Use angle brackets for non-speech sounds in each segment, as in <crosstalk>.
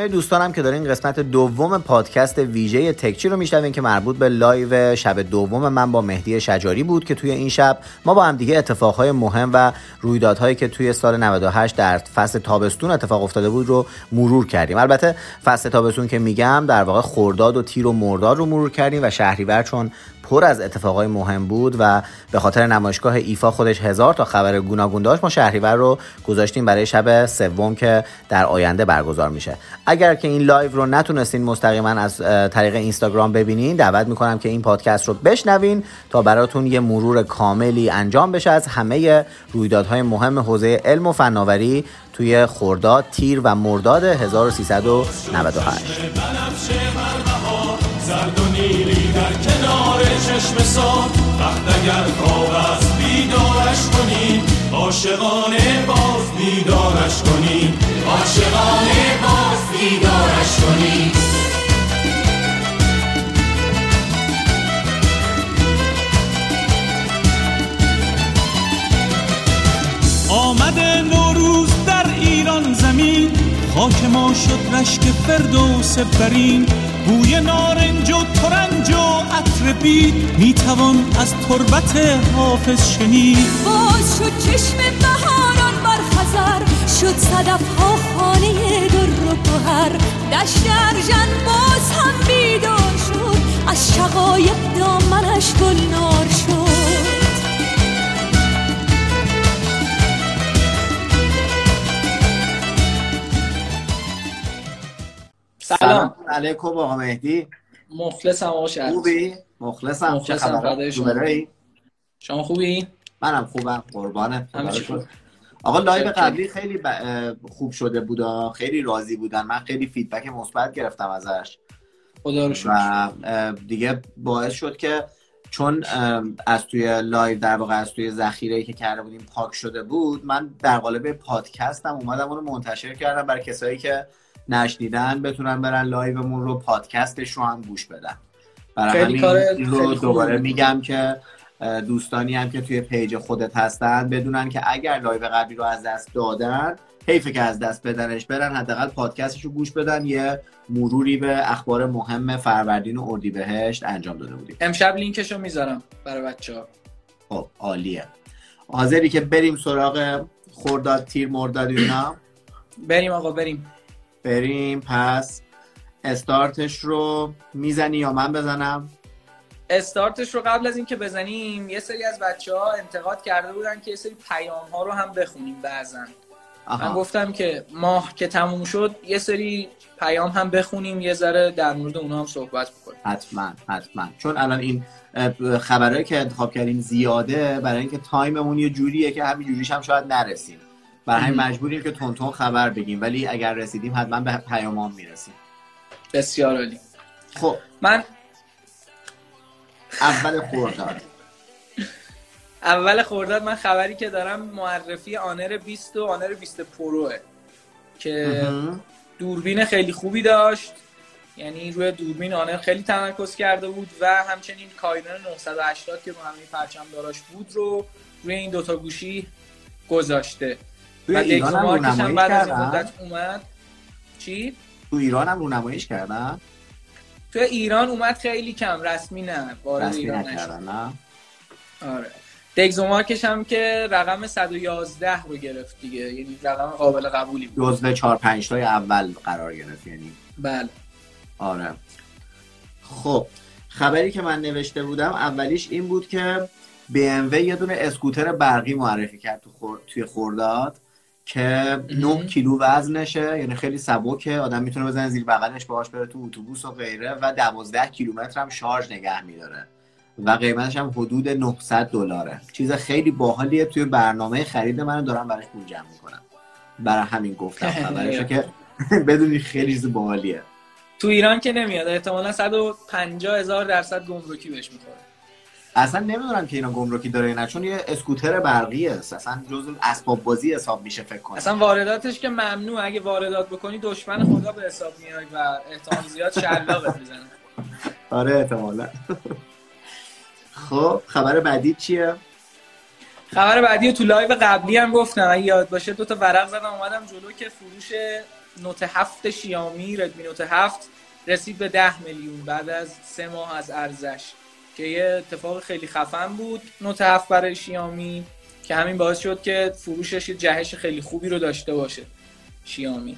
همه دوستانم که دارین قسمت دوم پادکست ویژه تکچی رو میشنوین که مربوط به live شب دوم من با مهدی شجاری بود که توی این شب ما با هم دیگه اتفاقهای مهم و رویدادهایی که توی سال 98 در فصل تابستون اتفاق افتاده بود رو مرور کردیم. البته فصل تابستون که میگم در واقع خرداد و تیر و مرداد رو مرور کردیم و شهریور چون پر از اتفاقای مهم بود و به خاطر نمایشگاه IFA خودش هزار تا خبر گوناگون داشت ما شهریور رو گذاشتیم برای شب سوم که در آینده برگزار میشه. اگر که این live رو نتونستین مستقیما از طریق اینستاگرام ببینین دعوت می‌کنم که این پادکست رو بشنوین تا براتون یه مرور کاملی انجام بشه از همه رویدادهای مهم حوزه علم و فناوری توی خرداد تیر و مرداد 1398 زرد و نیلی در کنار چشم ساد وقت اگر خواب است بیدارش کنیم عاشقانه باز بیدارش کنیم عاشقانه باز بیدارش کنیم آمده نوروز در ایران زمین. خاک ما شد رشک فردوس برین. بوی نارنج و ترنج و عطر بید. می‌توان از تربت حافظ شنید. باز شد چشم بهاران بر خزر. شد صدف ها خانه در و گوهر دشت ارجن باز هم بیدار شد. از شقایق دامنش گلنار علیکم آقا مهدی. مخلصم آقا شهر. خوبی؟ مخلصم. چه خبره؟ شما خوبی؟ منم خوبم. قربانت آقا لایو قبلی خیلی خوب شده بود خیلی راضی بودن. من خیلی feedback مثبت گرفتم ازش. خدا رو و دیگه باعث شد که چون از توی لایو در واقع از توی ذخیره که کرده بودیم پاک شده بود من در قالب پادکستم اومدم اونو منتشر کردم برای کسایی که نشنیدن بتونن برن لایومون رو پادکستش رو هم گوش بدن. برای همین رو دوباره میگم که دوستانی هم که توی پیج خودت هستن بدونن که اگر لایو قبلی رو از دست دادن حیفه که از دست بدنش برن حداقل پادکستش رو گوش بدن یه مروری به اخبار مهم فروردین و اردیبهشت انجام داده بودیم. امشب لینکش رو می‌ذارم برای بچه ها خب عالیه. حاضری که بریم سراغ خورداد تیر مرداد اینا؟ بریم آقا بریم. بریم پس استارتش رو می‌زنی یا من بزنم؟ استارتش رو قبل از اینکه بزنیم یه سری از بچه ها انتقاد کرده بودن که یه سری پیام ها رو هم بخونیم بعضا. من گفتم که ماه که تموم شد یه سری پیام هم بخونیم یه ذره در مورد اونا هم صحبت بکنیم. حتما حتما. چون الان این خبرهایی که انتخاب کردیم زیاده برای اینکه تایممون یه جوریه که همین جوریش هم شاید نرسیم. برای همین مجبوریم که تون خبر بگیم ولی اگر رسیدیم حتما به پیامان می‌رسیم. بسیار عالی. خب. من اول خورداد. <laughs> اول خورداد من خبری که دارم معرفی آنر 20 و آنر 20 پروه که دوربین خیلی خوبی داشت. یعنی روی دوربین آنر خیلی تمرکز کرده بود و همچنین کاینون 980 که رو همه پرچم داراش بود رو روی این دوتا گوشی گذاشته. توی ایران هم رونماییش کردن؟ اومد. چی؟ تو ایران هم رونماییش کردن؟ تو ایران اومد خیلی کم رسمی نه وارد ایران نکردن نه؟ آره. دگزومارکش هم که رقم 111 رو گرفت دیگه یعنی رقم قابل قبولی بود. جزو 4 5 تای اول قرار گرفت یعنی. بله. آره. خب خبری که من نوشته بودم اولیش این بود که BMW یه دونه اسکوتر برقی معرفی کرد تو خور... توی خورداد. که 9 کیلو وزنشه یعنی خیلی سبکه آدم می‌تونه بزنه زیر بغلش باهاش بره تو اتوبوس و غیره و 12 کیلومتر هم شارژ نگه میداره. و قیمتش هم حدود 900 دلاره. چیز خیلی باحالیه توی برنامه خرید من دارم براش پول جمع می‌کنم. برای همین گفتم <laughs> خبرشه که <laughs> بدونی خیلی چیز باحالیه. تو ایران که نمیاد احتمالا 150 هزار درصد گمرکی بهش می‌خوره. اصلا نمی‌دونم که اینا گمرکی داره نه چون یه اسکوتر برقیه. اصلا جزء اسباب بازی حساب میشه فکر کنم. اصلا وارداتش که ممنوع. اگه واردات بکنی دشمن خدا به حساب میاد و احتمال زیاد شلاقت می‌زنه. <laughs> آره احتمالا. <laughs> خب خبر بعدی چیه؟ خبر بعدی تو لایو قبلی هم گفتم. اگه یاد باشه دو تا ورق زدم اومدم جلو که فروش نوت هفت شیامی ردمی نوت هفت رسید به ده میلیون. بعد از سه ماه از عرضه‌ش. که یه اتفاق خیلی خفن بود. نوت هفت برای شیامی که همین باعث شد که فروشش یه جهش خیلی خوبی رو داشته باشه. شیامی.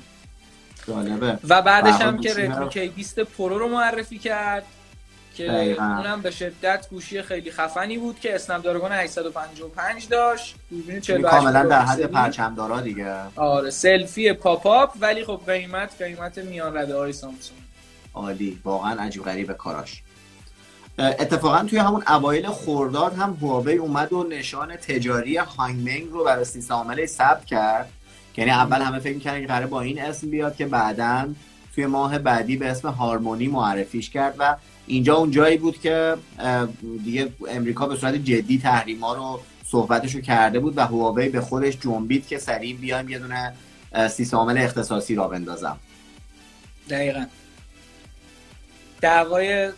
و بعدش هم که ردمی کی 20 پرو رو معرفی کرد که اونم به شدت گوشی خیلی خفنی بود که اسنپ دراگون 855 داشت. دوربین 48 کاملا در حد پرچمدارا دیگه. آره سلفی پاپ اپ ولی خب قیمت قیمت میان رده های سامسونگ. عالی. واقعا عجیب غریب کاراش. اتفاقا توی همون اوایل خورداد هم هواوی اومد و نشان تجاری هانگمنگ رو برای سیستم عامل ثبت کرد. یعنی اول همه فکر می‌کردن که قراره با این اسم بیاد که بعدا توی ماه بعدی به اسم هارمونی معرفیش کرد و اینجا اون جایی بود که دیگه امریکا به صورت جدی تحریما رو صحبتشو کرده بود و هواوی به خودش جنبید که سریع بیایم یه دونه سیستم عامل اختصاصی را بندازم. دقیقا. دعوای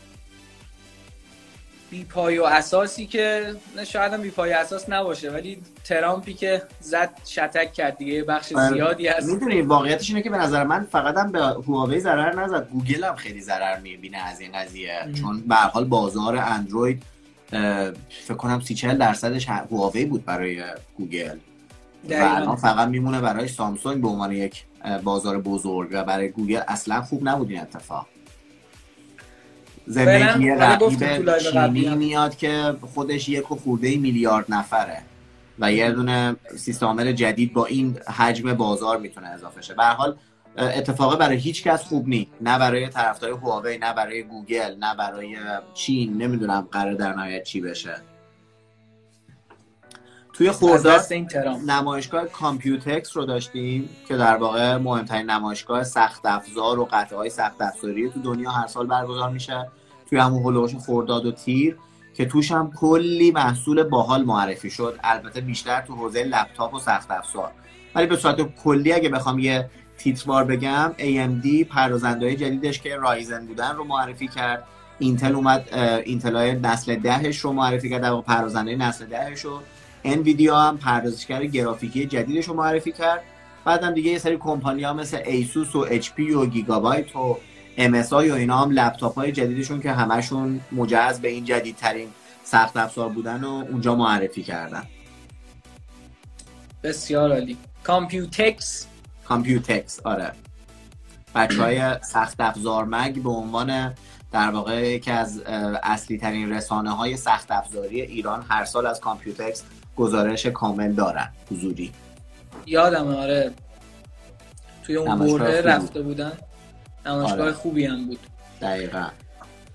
بی پای و اساسی که شاید هم بی پای اساس نباشه ولی ترامپی که زد شتک کرد دیگه بخش آره. زیادی از می‌دونی واقعیتش اینه که به نظر من فقط هم به هواوی ضرر نزد گوگل هم خیلی ضرر می‌بینه از این قضیه. چون به حال بازار اندروید فکر کنم سی چهل درصدش هواوی بود برای گوگل. و الان فقط میمونه برای سامسونگ به عنوان یک بازار بزرگ و برای گوگل اصلا خوب نبود این اتفاق. زندگی رقیب چینی میاد که خودش یک و خورده میلیارد نفره و یه دونه سیستم جدید با این حجم بازار می‌تونه اضافه شه. به حال اتفاقه برای هیچ کس خوب نی نه برای طرفدار هواوی نه برای گوگل نه برای چین. نمی‌دونم قرار در نهایت چی بشه. توی خورداد نمایشگاه کامپیوتکس رو داشتیم که در واقع مهمترین نمایشگاه سخت افزار و قطعه های سخت افزاری تو دنیا هر سال برگزار میشه توی همون حول و حوش خورداد و تیر که توش هم کلی محصول باحال معرفی شد. البته بیشتر تو حوزه لپتاپ و سخت افزار. ولی به صورت کلی اگه بخوام یه تیتروار بگم AMD پردازنده جدیدش که رایزن بودن رو معرفی کرد. اینتل اومد اینتل های نسل دهش رو معرفی کرد در پردازنده نسل دهش رو. انویدیا هم پردازشگر گرافیکی جدیدش رو معرفی کرد. بعدم دیگه یه سری کمپانی ها مثل ایسوس و اچ پی و گیگابایت و MSI و اینا هم لپتاپ های جدیدشون که همشون مجهز به این جدیدترین سخت افزار بودن و اونجا معرفی کردن. بسیار عالی. کامپیوتکس؟ کامپیوتکس آره. بچه های سخت افزار مگ به عنوان در واقع یکی از اصلی ترین رسانه های سخت افزاری ایران هر سال از کامپیوتکس گزارش کامل دارن حضوری. یادم آره. توی اون برده رفته بودن. نمایشگاه آره. خوبی هم بود. دقیقا.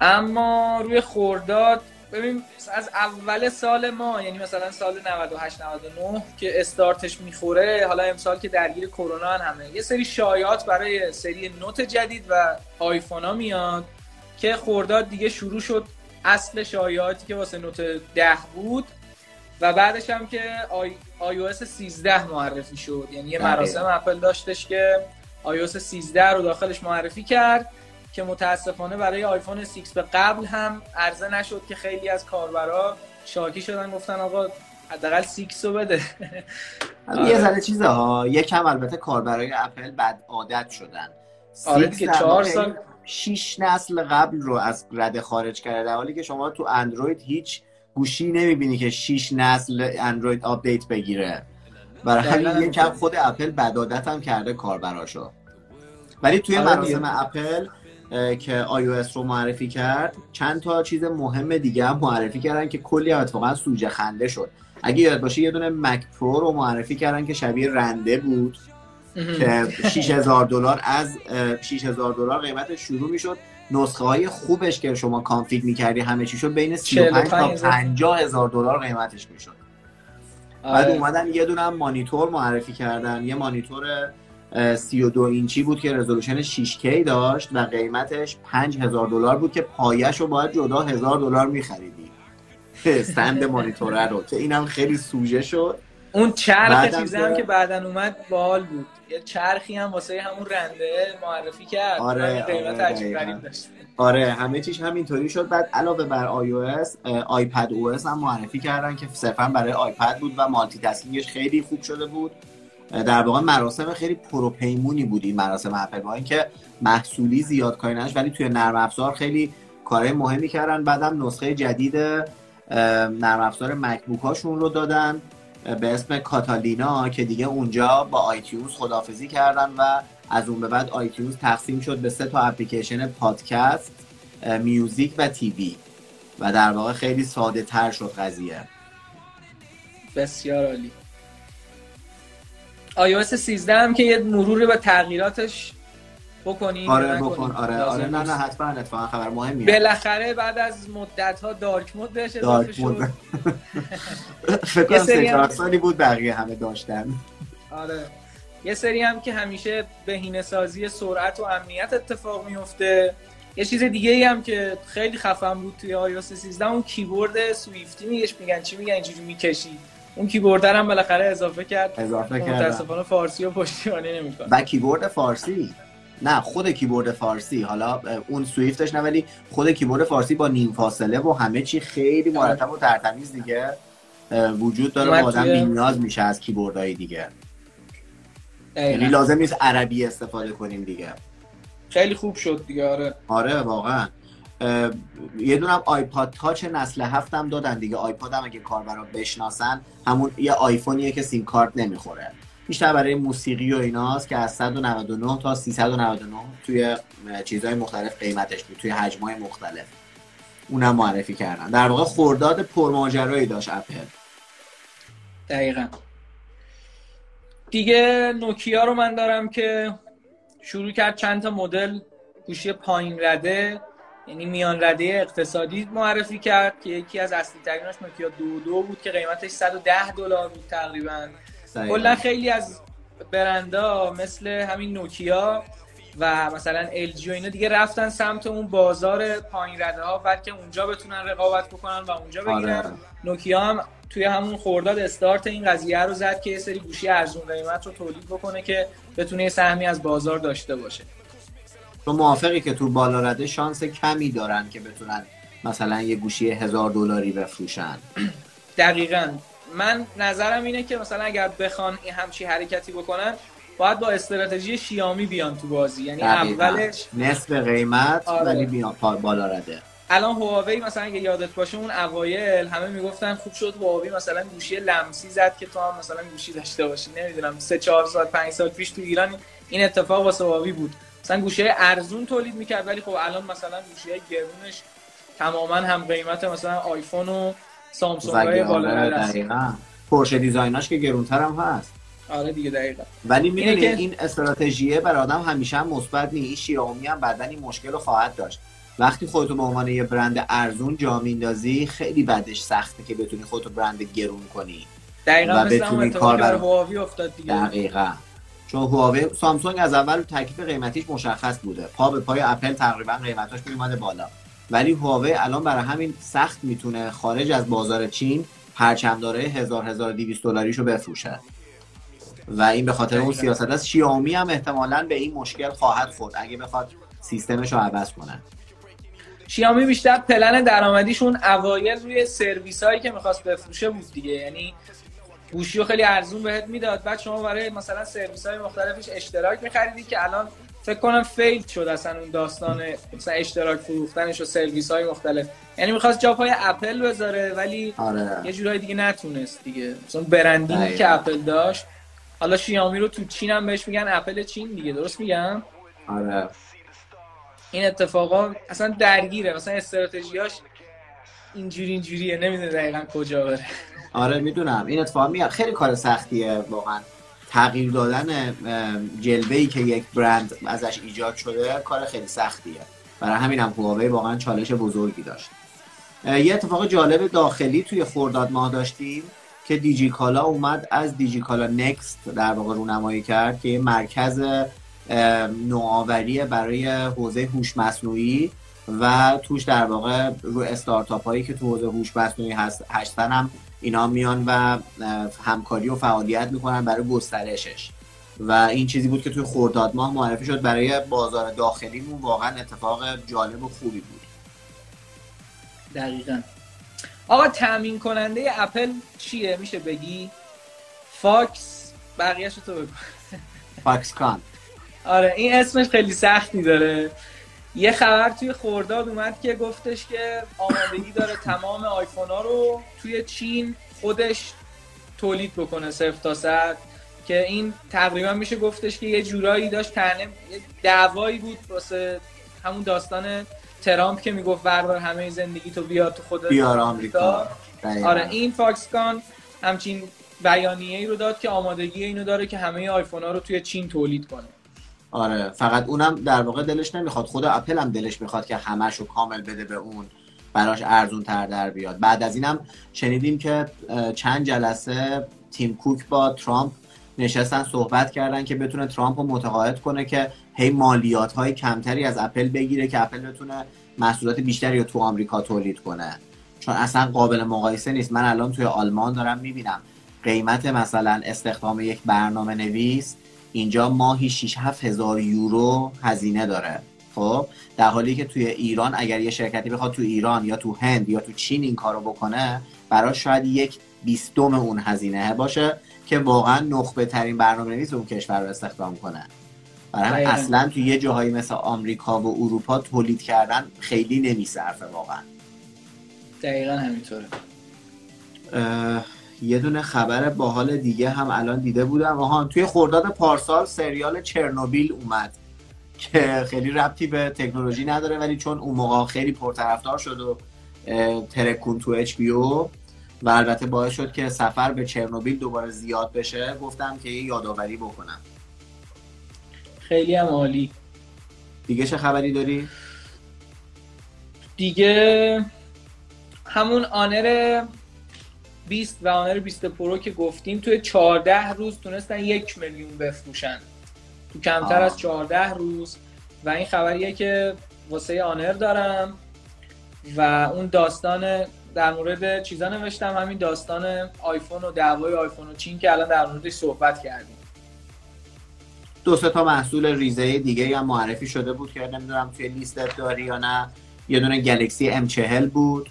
اما روی خورداد ببین از اول سال ما یعنی مثلا سال 98 99 که استارتش می‌خوره حالا امسال که درگیر کرونا همه. یه سری شایعات برای سری نوت جدید و آیفون ها میاد که خورداد دیگه شروع شد اصل شایعاتی که واسه نوت 10 بود. و بعدش هم که آی, آی 13 معرفی شد. یعنی یه مراسم اپل داشتش که iOS 13 رو داخلش معرفی کرد که متاسفانه برای آیفون 6 به قبل هم عرضه نشد که خیلی از کاربرا شاکی شدن گفتن آقا حداقل 6 رو بده. <laughs> یه ذره چیزه ها یکم البته کاربرای اپل بد عادت شدن. آره که 4 سال 6 نسل قبل رو از رده خارج کرده. در حالی که شما تو اندروید هیچ گوشی نمی‌بینی که 6 نسل اندروید آپدیت بگیره. برای همین یکم خود اپل بدعادت هم کرده کاربراشو. ولی توی آره مراسم اپل که iOS رو معرفی کرد چند تا چیز مهم دیگه هم معرفی کردن که کلی اتفاقا سوژه خنده شد. اگه یاد باشه یه دونه مک پرو رو معرفی کردن که شبیه رنده بود. که 6000 دلار از 6000 دلار قیمتش شروع می‌شد. نسخه های خوبش که شما کانفیگ می‌کردی همه چی شد بین 35 تا 50 هزار. دلار قیمتش می‌شد. بعد آره. اومدن یه دونه هم مانیتور معرفی کردن. یه مانیتور 32 اینچی بود که رزولوشن 6K داشت و قیمتش 5000 دلار بود که پایش رو باید جدا 1000 دلار میخریدی. <laughs> استند مانیتوره رو که اینم خیلی سوژه شد. اون چرخ چیزی هم که بعدا اومد بال بود. یه چرخی هم واسه همون رنده معرفی کرد. آره قیمت آره, داشت آره همه چیش همینطوری شد. بعد علاوه بر iOS آیپد او هم معرفی کردن که صرفا برای آیپد بود و مالتی تاسکینگش خیلی خوب شده بود. در واقع مراسم خیلی پروپیمونی بود این مراسم اپل با اینکه محصولی زیاد کاری نش ولی توی نرم افزار خیلی کارهای مهمی کردن. بعدم نسخه جدید نرم افزار مکبوک هاشون رو دادن. به اسم کاتالینا که دیگه اونجا با آیتیونز خدافزی کردن و از اون به بعد آیتیونز تقسیم شد به سه تا اپلیکیشن پادکست Music و TV. و در واقع خیلی ساده تر شد قضیه. بسیار عالی. iOS 13 هم که یه مروری به تغییراتش بکنیم آره بکن. آره آره. نه نه حتما اتفاقا خبر مهمیه بالاخره بعد از مدت ها دارک مود بهش اضافه شد. <laughs> فکر کنم سه سالی بود بقیه همه داشتن. آره. یه سری هم که همیشه بهینه سازی سرعت و امنیت اتفاق میفته یه چیز دیگه ای هم که خیلی خفن بود توی iOS 13 اون کیبورد سویفتی میگش میگن چی میگن؟ اینجوری می‌کشی. اون کیبورد هم بالاخره اضافه کرد. اضافه کرد متاسفانه فارسی رو پشتیبانی نمی‌کنه. و کیبورد فارسی. نه خود کیبورد فارسی. حالا اون swipe ش نه ولی خود کیبورد فارسی با نیم فاصله و همه چی خیلی مرتب و ترتمیز دیگه. وجود داره و آدم بی‌نیاز میشه از کیبوردهای دیگه. یعنی لازم نیست عربی استفاده کنیم دیگه. خیلی خوب شد دیگه آره. آره واقعا. یه دونم آیپاد تاچ نسل هفتم دادن دیگه. آیپاد هم اگه کاربرا بشناسن همون یه آیفونیه که سیم کارت نمی‌خوره. بیشتر برای موسیقی و ایناست که از 199 تا 399 توی چیزهای مختلف قیمتش بود توی حجمهای مختلف. اونم معرفی کردن. در واقع خورداد پرماجرایی داشت اپل. دقیقا. دیگه نوکیا رو من دارم که شروع کرد چند تا مدل گوشی پایین رده یعنی میان رده اقتصادی معرفی کرد که یکی از اصلی تریناش نوکیا دو دو بود که قیمتش 110 دلار بود تقریبا. کلا خیلی از برندا مثل همین نوکیا و مثلا ال جی و اینا دیگه رفتن سمت اون بازار پایین رده ها بلکه اونجا بتونن رقابت بکنن و اونجا بگیرن. آره. نوکیا هم توی همون خورداد استارت این قضیه رو زد که یه سری گوشی ارزون قیمت رو تولید بکنه که بتونه یه سهمی از بازار داشته باشه. تو موافقی که تو بالا رده شانس کمی دارن که بتونن مثلا یه گوشی هزار دلاری بفروشن؟ دقیقا. من نظرم اینه که مثلا اگر بخوان این همچی حرکتی بکنن باید با استراتژی شیامی بیان تو بازی. یعنی اولش نصف قیمت آره. ولی بیان بالا رده. الان هواوی مثلا اگه یادت باشه اون اوایل همه می‌گفتن خوب شد هواوی مثلا گوشی لمسی زد که تو هم مثلا گوشی داشته باشی. نمی‌دونم 3 4 سال 5 سال پیش تو ایران این اتفاق واسه هواوی بود. مثلا گوشی ارزون تولید می‌کرد ولی خب الان مثلا گوشی گرونش تماما هم قیمت مثلا آیفون و سامسونگ های بالا دقیقاً. پورشه دیزایناش که گرونتر هم هست. آره دیگه دقیقا. ولی می‌دونی که... این استراتژیه برای آدم همیشه هم مثبت نیست. این شیائومی هم بعدا این مشکل رو خواهد داشت. وقتی خودتو به عنوان یه برند ارزون جا میندازی خیلی بعدش سخته که بتونی خودتو برند گرون کنی. دقیقا و بتونی کار بر هواوی افتاد دیگه. دقیقا. چون هواوی سامسونگ از اول تکلیف قیمتیش مشخص بوده. پا به پای اپل تقریبا قیمتاش میومده بالا. ولی هواوی الان برای همین سخت می‌تونه خارج از بازار چین پرچمداره 1000 1200 دلاریشو بفروشه. و این به خاطر اون سیاست است شیائومی هم احتمالا به این مشکل خواهد خورد اگه بخواد سیستمش رو عوض کنه. شیائومی بیشتر پلن درآمدیشون اوایل روی سرویس هایی که می‌خواست بفروشه بود دیگه. یعنی گوشی رو خیلی ارزون بهت می‌داد. بعد شما برای مثلا سرویس های مختلفش اشتراک میخریدی که الان فکر کنم fail شد اصلا اون داستان مثلا اشتراک فروختنش و سرویس های مختلف. یعنی می‌خواست جاپای اپل بذاره ولی آره. یه جورایی دیگه نتونست دیگه. مثلا branding ی که اپل داشت. حالا شیامی رو تو چین هم بهش میگن اپل چین دیگه درست میگم؟ آره. این اتفاقا اصلا درگیره. مثلا استراتژیاش اینجوری اینجوریه. نمی‌دونه دقیقا کجا بره. آره می‌دونم. این اتفاق میاد. خیلی کار سختیه واقعا. تغییر دادن جلوه ای که یک برند ازش ایجاد شده کار خیلی سختیه. برای همین هم هواوی واقعا چالش بزرگی داشت. یه اتفاق جالب داخلی توی خورداد ماه داشتیم که دیجی کالا اومد از دیجی کالا نکست در واقع رونمایی کرد که یه مرکز نوآوری برای حوزه هوش مصنوعی و توش در واقع رو استارتاپ هایی که تو حوزه هوش مصنوعی هست هستن هم اینا میان و همکاری و فعالیت می‌کنن برای گسترشش. و این چیزی بود که توی خورداد ماه معرفی شد برای بازار داخلیمون واقعا اتفاق جالب و خوبی بود. دقیقا. آقا تامین کننده اپل چیه؟ میشه بگی؟ فاکس؟ بقیهش تو بگو. فاکسکان آره این اسمش خیلی سختی داره. یه خبر توی خورداد اومد که گفتش که آمادگی داره تمام آیفون ها رو توی چین خودش تولید بکنه صرف تا صد که این تقریبا میشه گفتش که یه جورایی داشت تنه دعوایی بود واسه همون داستان ترامپ که می‌گفت بردار همه زندگی تو بیاد تو خود بیار آمریکا. آره این فاکسکان همچین بیانیه ای رو داد که آمادگی اینو داره که همه آیفون ها رو توی چین تولید کنه. آره فقط اونم در واقع دلش نمی‌خواد. خود اپل هم دلش می‌خواد که همش رو کامل بده به اون براش ارزون تر در بیاد. بعد از اینم شنیدیم که چند جلسه تیم کوک با ترامپ نشستن صحبت کردن که بتونه ترامپ رو متقاعد کنه که هی مالیات های کمتری از اپل بگیره که اپل بتونه محصولات بیشتری رو تو آمریکا تولید کنه. چون اصلا قابل مقایسه نیست. من الان توی آلمان دارم می‌بینم قیمت مثلا استخدام یک برنامه نویس اینجا ماهی 6 7 هزار یورو هزینه داره. خب در حالی که توی ایران اگر یه شرکتی بخواد تو ایران یا تو هند یا تو چین این کارو بکنه براش شاید یک بیستم اون هزینه باشه که واقعا نخبه ترین برنامه نویس اون کشور رو استخدام کنه. برای اصلا تو یه جاهایی مثل آمریکا و اروپا تولید کردن خیلی نمیصرفه واقعا. دقیقا همینطوره. یه دونه خبر باحال دیگه هم الان دیده بودم. آها توی خرداد پارسال سریال چرنوبیل اومد که خیلی ربطی به تکنولوژی نداره ولی چون اون موقع خیلی پرطرفدار شد و ترکون تو HBO و البته باعث شد که سفر به چرنوبیل دوباره زیاد بشه گفتم که یه یادآوری بکنم. خیلی هم عالی. دیگه چه خبری داری؟ دیگه همون آنر 20 و آنر 20 پرو که گفتیم توی 14 روز تونستن یک میلیون بفروشن. تو کمتر آه. از 14 روز. و این خبریه که واسه آنر دارم. و اون داستان در مورد چیزا نوشتم. همین داستان آیفون و دعوای آیفون و چین که الان در موردش صحبت کردیم. دو سه تا محصول ریزه دیگه هم معرفی شده بود که نمی‌دونم توی لیستت داری یا نه. یه دونه گلکسی M40 بود.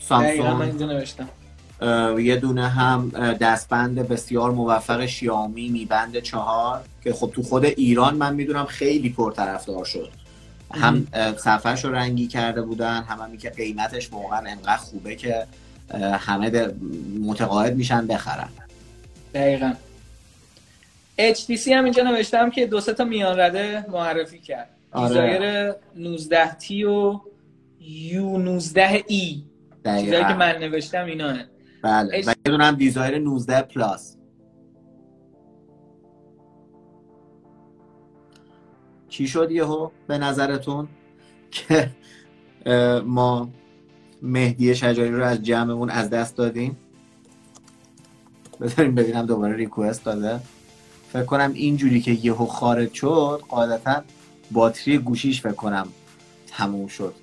سامسونگ. نوشتم. یه دونه هم دستبند بسیار موفق شیائومی میبند چهار که خب تو خود ایران من می‌دونم خیلی پرطرفدار شد. هم صفحش رو رنگی کرده بودن هم همی که قیمتش واقعا انقدر خوبه که همه متقاعد میشن بخرن. دقیقا. HTC هم اینجا نوشتم که دو سه تا میان رده معرفی کرد. آره. دیزایر 19 تی و یو 19 ای چیزایی که من نوشتم اینا بله. و یه هم دیزایر 19 پلاس. چی شد یهو به نظرتون که ما مهدی شجاری رو از جمعمون از دست دادیم؟ بذاریم ببینم دوباره ریکوست داده. فکر کنم اینجوری که یهو خارج شد قاعدتا باتری گوشیش فکر کنم تموم شد.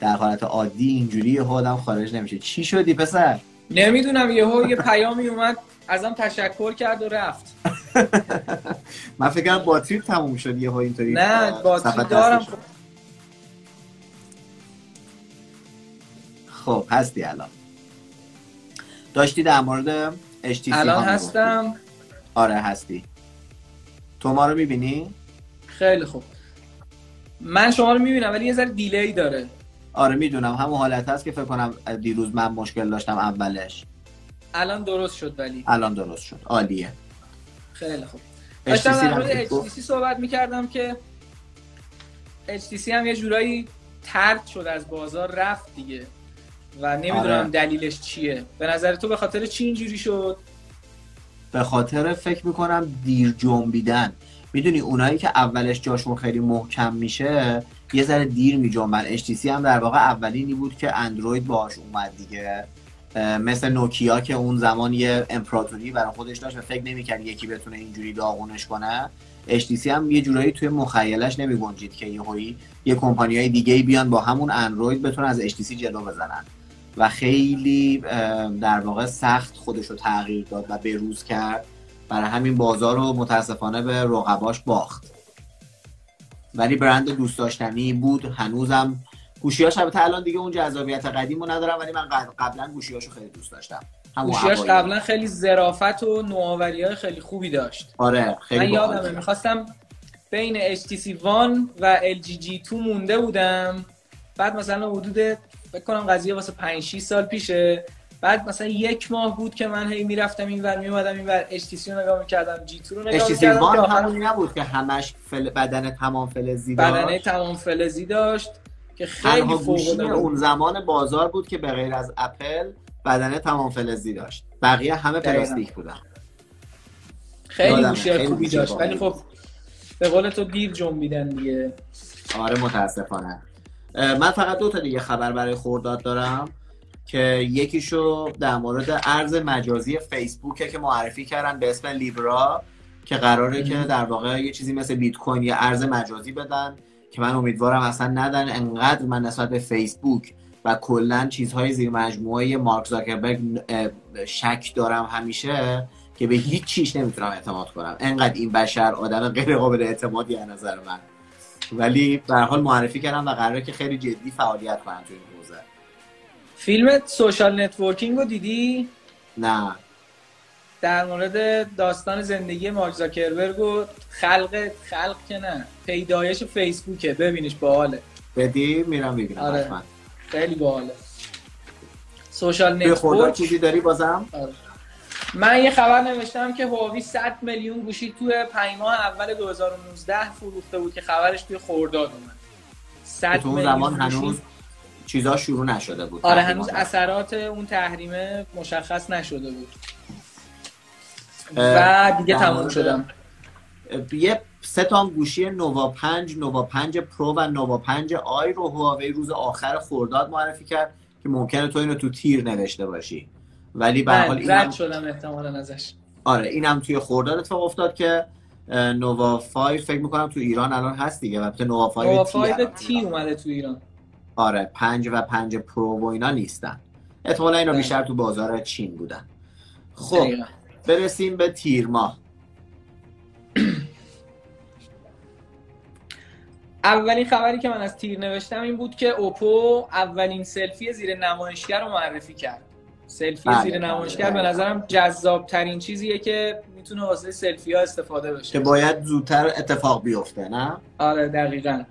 در حالت عادی اینجوری یهو آدم خارج نمیشه. چی شدی پسر؟ نمی‌دونم یهو یه پیامی اومد ازم تشکر کرد و رفت. <laughs> من فکر باتری تموم شد یهو اینطوری. نه باتری دارم. خب هستی الان. داشتی در مورد HTC الان هستم. آره هستی. تو ما رو می‌بینی؟ خیلی خوب. من شما رو می‌بینم ولی یه ذره دیلی داره. آره می‌دونم. همون حالت هست که فکر کنم دیروز من مشکل داشتم اولش. الان درست شد ولی. الان درست شد. عالیه. خیلی خوب. داشتم در مورد HTC صحبت می‌کردم که HTC هم یه جورایی ترد شد از بازار رفت دیگه. و نمی‌دونم آره. دلیلش چیه. به نظر تو به خاطر چی اینجوری شد؟ به خاطر فکر می‌کنم دیر جنبیدن. می‌دونی اونایی که اولش جاشون خیلی محکم میشه یه ذره دیر میجنبن HTC هم در واقع اولینی بود که اندروید باش اومد دیگه. مثل نوکیا که اون زمان یه امپراتوری برای خودش داشت و فکر نمی‌کرد یکی بتونه اینجوری داغونش کنه. HTC هم یه جورایی توی مخیلش نمیگنجید که یه هایی یه کمپانی های دیگه بیان با همون اندروید بتونه از HTC جلو بزنن. و خیلی در واقع سخت خودش رو تغییر داد و بروز کرد. برای همین بازار رو متاسفانه به رقباش باخت. ولی برند دوست داشتنی بود هنوزم. گوشیاش البته الان دیگه اون جذابیت قدیمو ندارم ولی من قبلا گوشیاشو خیلی دوست داشتم. گوشیاش قبلا خیلی ظرافت و نوآوری های خیلی خوبی داشت. آره خیلی من یادمه می‌خواستم بین HTC One و LG G2 مونده بودم. بعد مثلا حدود فکر کنم قضیه واسه 5 6 سال پیشه. بعد مثلا یک ماه بود که من هی می‌رفتم این ور میومدم این ور HTC رو نگاه می‌کردم جی رو نگاه می‌کردم HTC همون نبود که همش فل... بدن تمام فلزی داشت. بدنه تمام فلزی داشت که خیلی فوق اون زمان بازار بود که به غیر از اپل بدنه تمام فلزی داشت. بقیه همه پلاستیک بودن. خیلی گوشی خوبی داشت. ولی خب به قول تو دیر جنبیدن دیگه. آره متاسفانه. من فقط دو تا دیگه خبر برای خورداد دارم. که یکیشو در مورد ارز مجازی فیسبوکه که معرفی کردن به اسم لیبرا که قراره که در واقع یه چیزی مثل بیت کوین یا ارز مجازی بدن که من امیدوارم اصلا ندن. انقدر من نسبت به فیسبوک و کلا چیزهای زیر مجموعه مارک زاکربرگ شک دارم همیشه که به هیچ چیش نمی‌تونم اعتماد کنم. انقدر این بشر آدم غیر قابل اعتمادی از نظر من. ولی به حال معرفی کردم و قراره که خیلی جدی فعالیت کنن تو این حوزه فیلم social networking رو دیدی؟ نه. در مورد داستان زندگی مارک زاکربرگ و خلق خلق که نه پیدایش فیسبوکه. ببینش باحاله. بدی؟ میرم ببینم. آره. خیلی باحاله. social network؟ چیزی داری بازم؟ آره. من یه خبر نوشتم که هواوی 100 میلیون گوشی توی 5 ماه اول 2019 فروخته بود که خبرش توی خرداد اومد. 100 میلیون هنوز چیزا شروع نشده بود آره هنوز اثرات اون تحریمه مشخص نشده بود. و دیگه تموم شدم. یه سه تا گوشی نووا 5 نووا 5 پرو و نووا 5 آی رو هواوی روز آخر خرداد معرفی کرد که ممکنه تو اینو تو تیر نوشته باشی. ولی به حال اینم شدم احتمالاً ازش. آره اینم توی خرداد اتفاق افتاد که نووا 5 فکر می‌کنم تو ایران الان هست دیگه البته نووا 5 نووا 5 تی اومده تو ایران. آره 5 و 5 پرو و اینا نیستن. احتمالاً اینا بله. بیشتر تو بازار چین بودن. خب برسیم به تیر ماه. <clears throat> اولین خبری که من از تیر نوشتم این بود که اوپو اولین سلفی زیر نمایشگر رو معرفی کرد. سلفی بله، زیر بله، نمایشگر بله. به نظرم جذاب ترین چیزیه که می‌تونه واسه سلفی ها استفاده بشه. که باید زودتر اتفاق بیفته نه؟ آره دقیقا.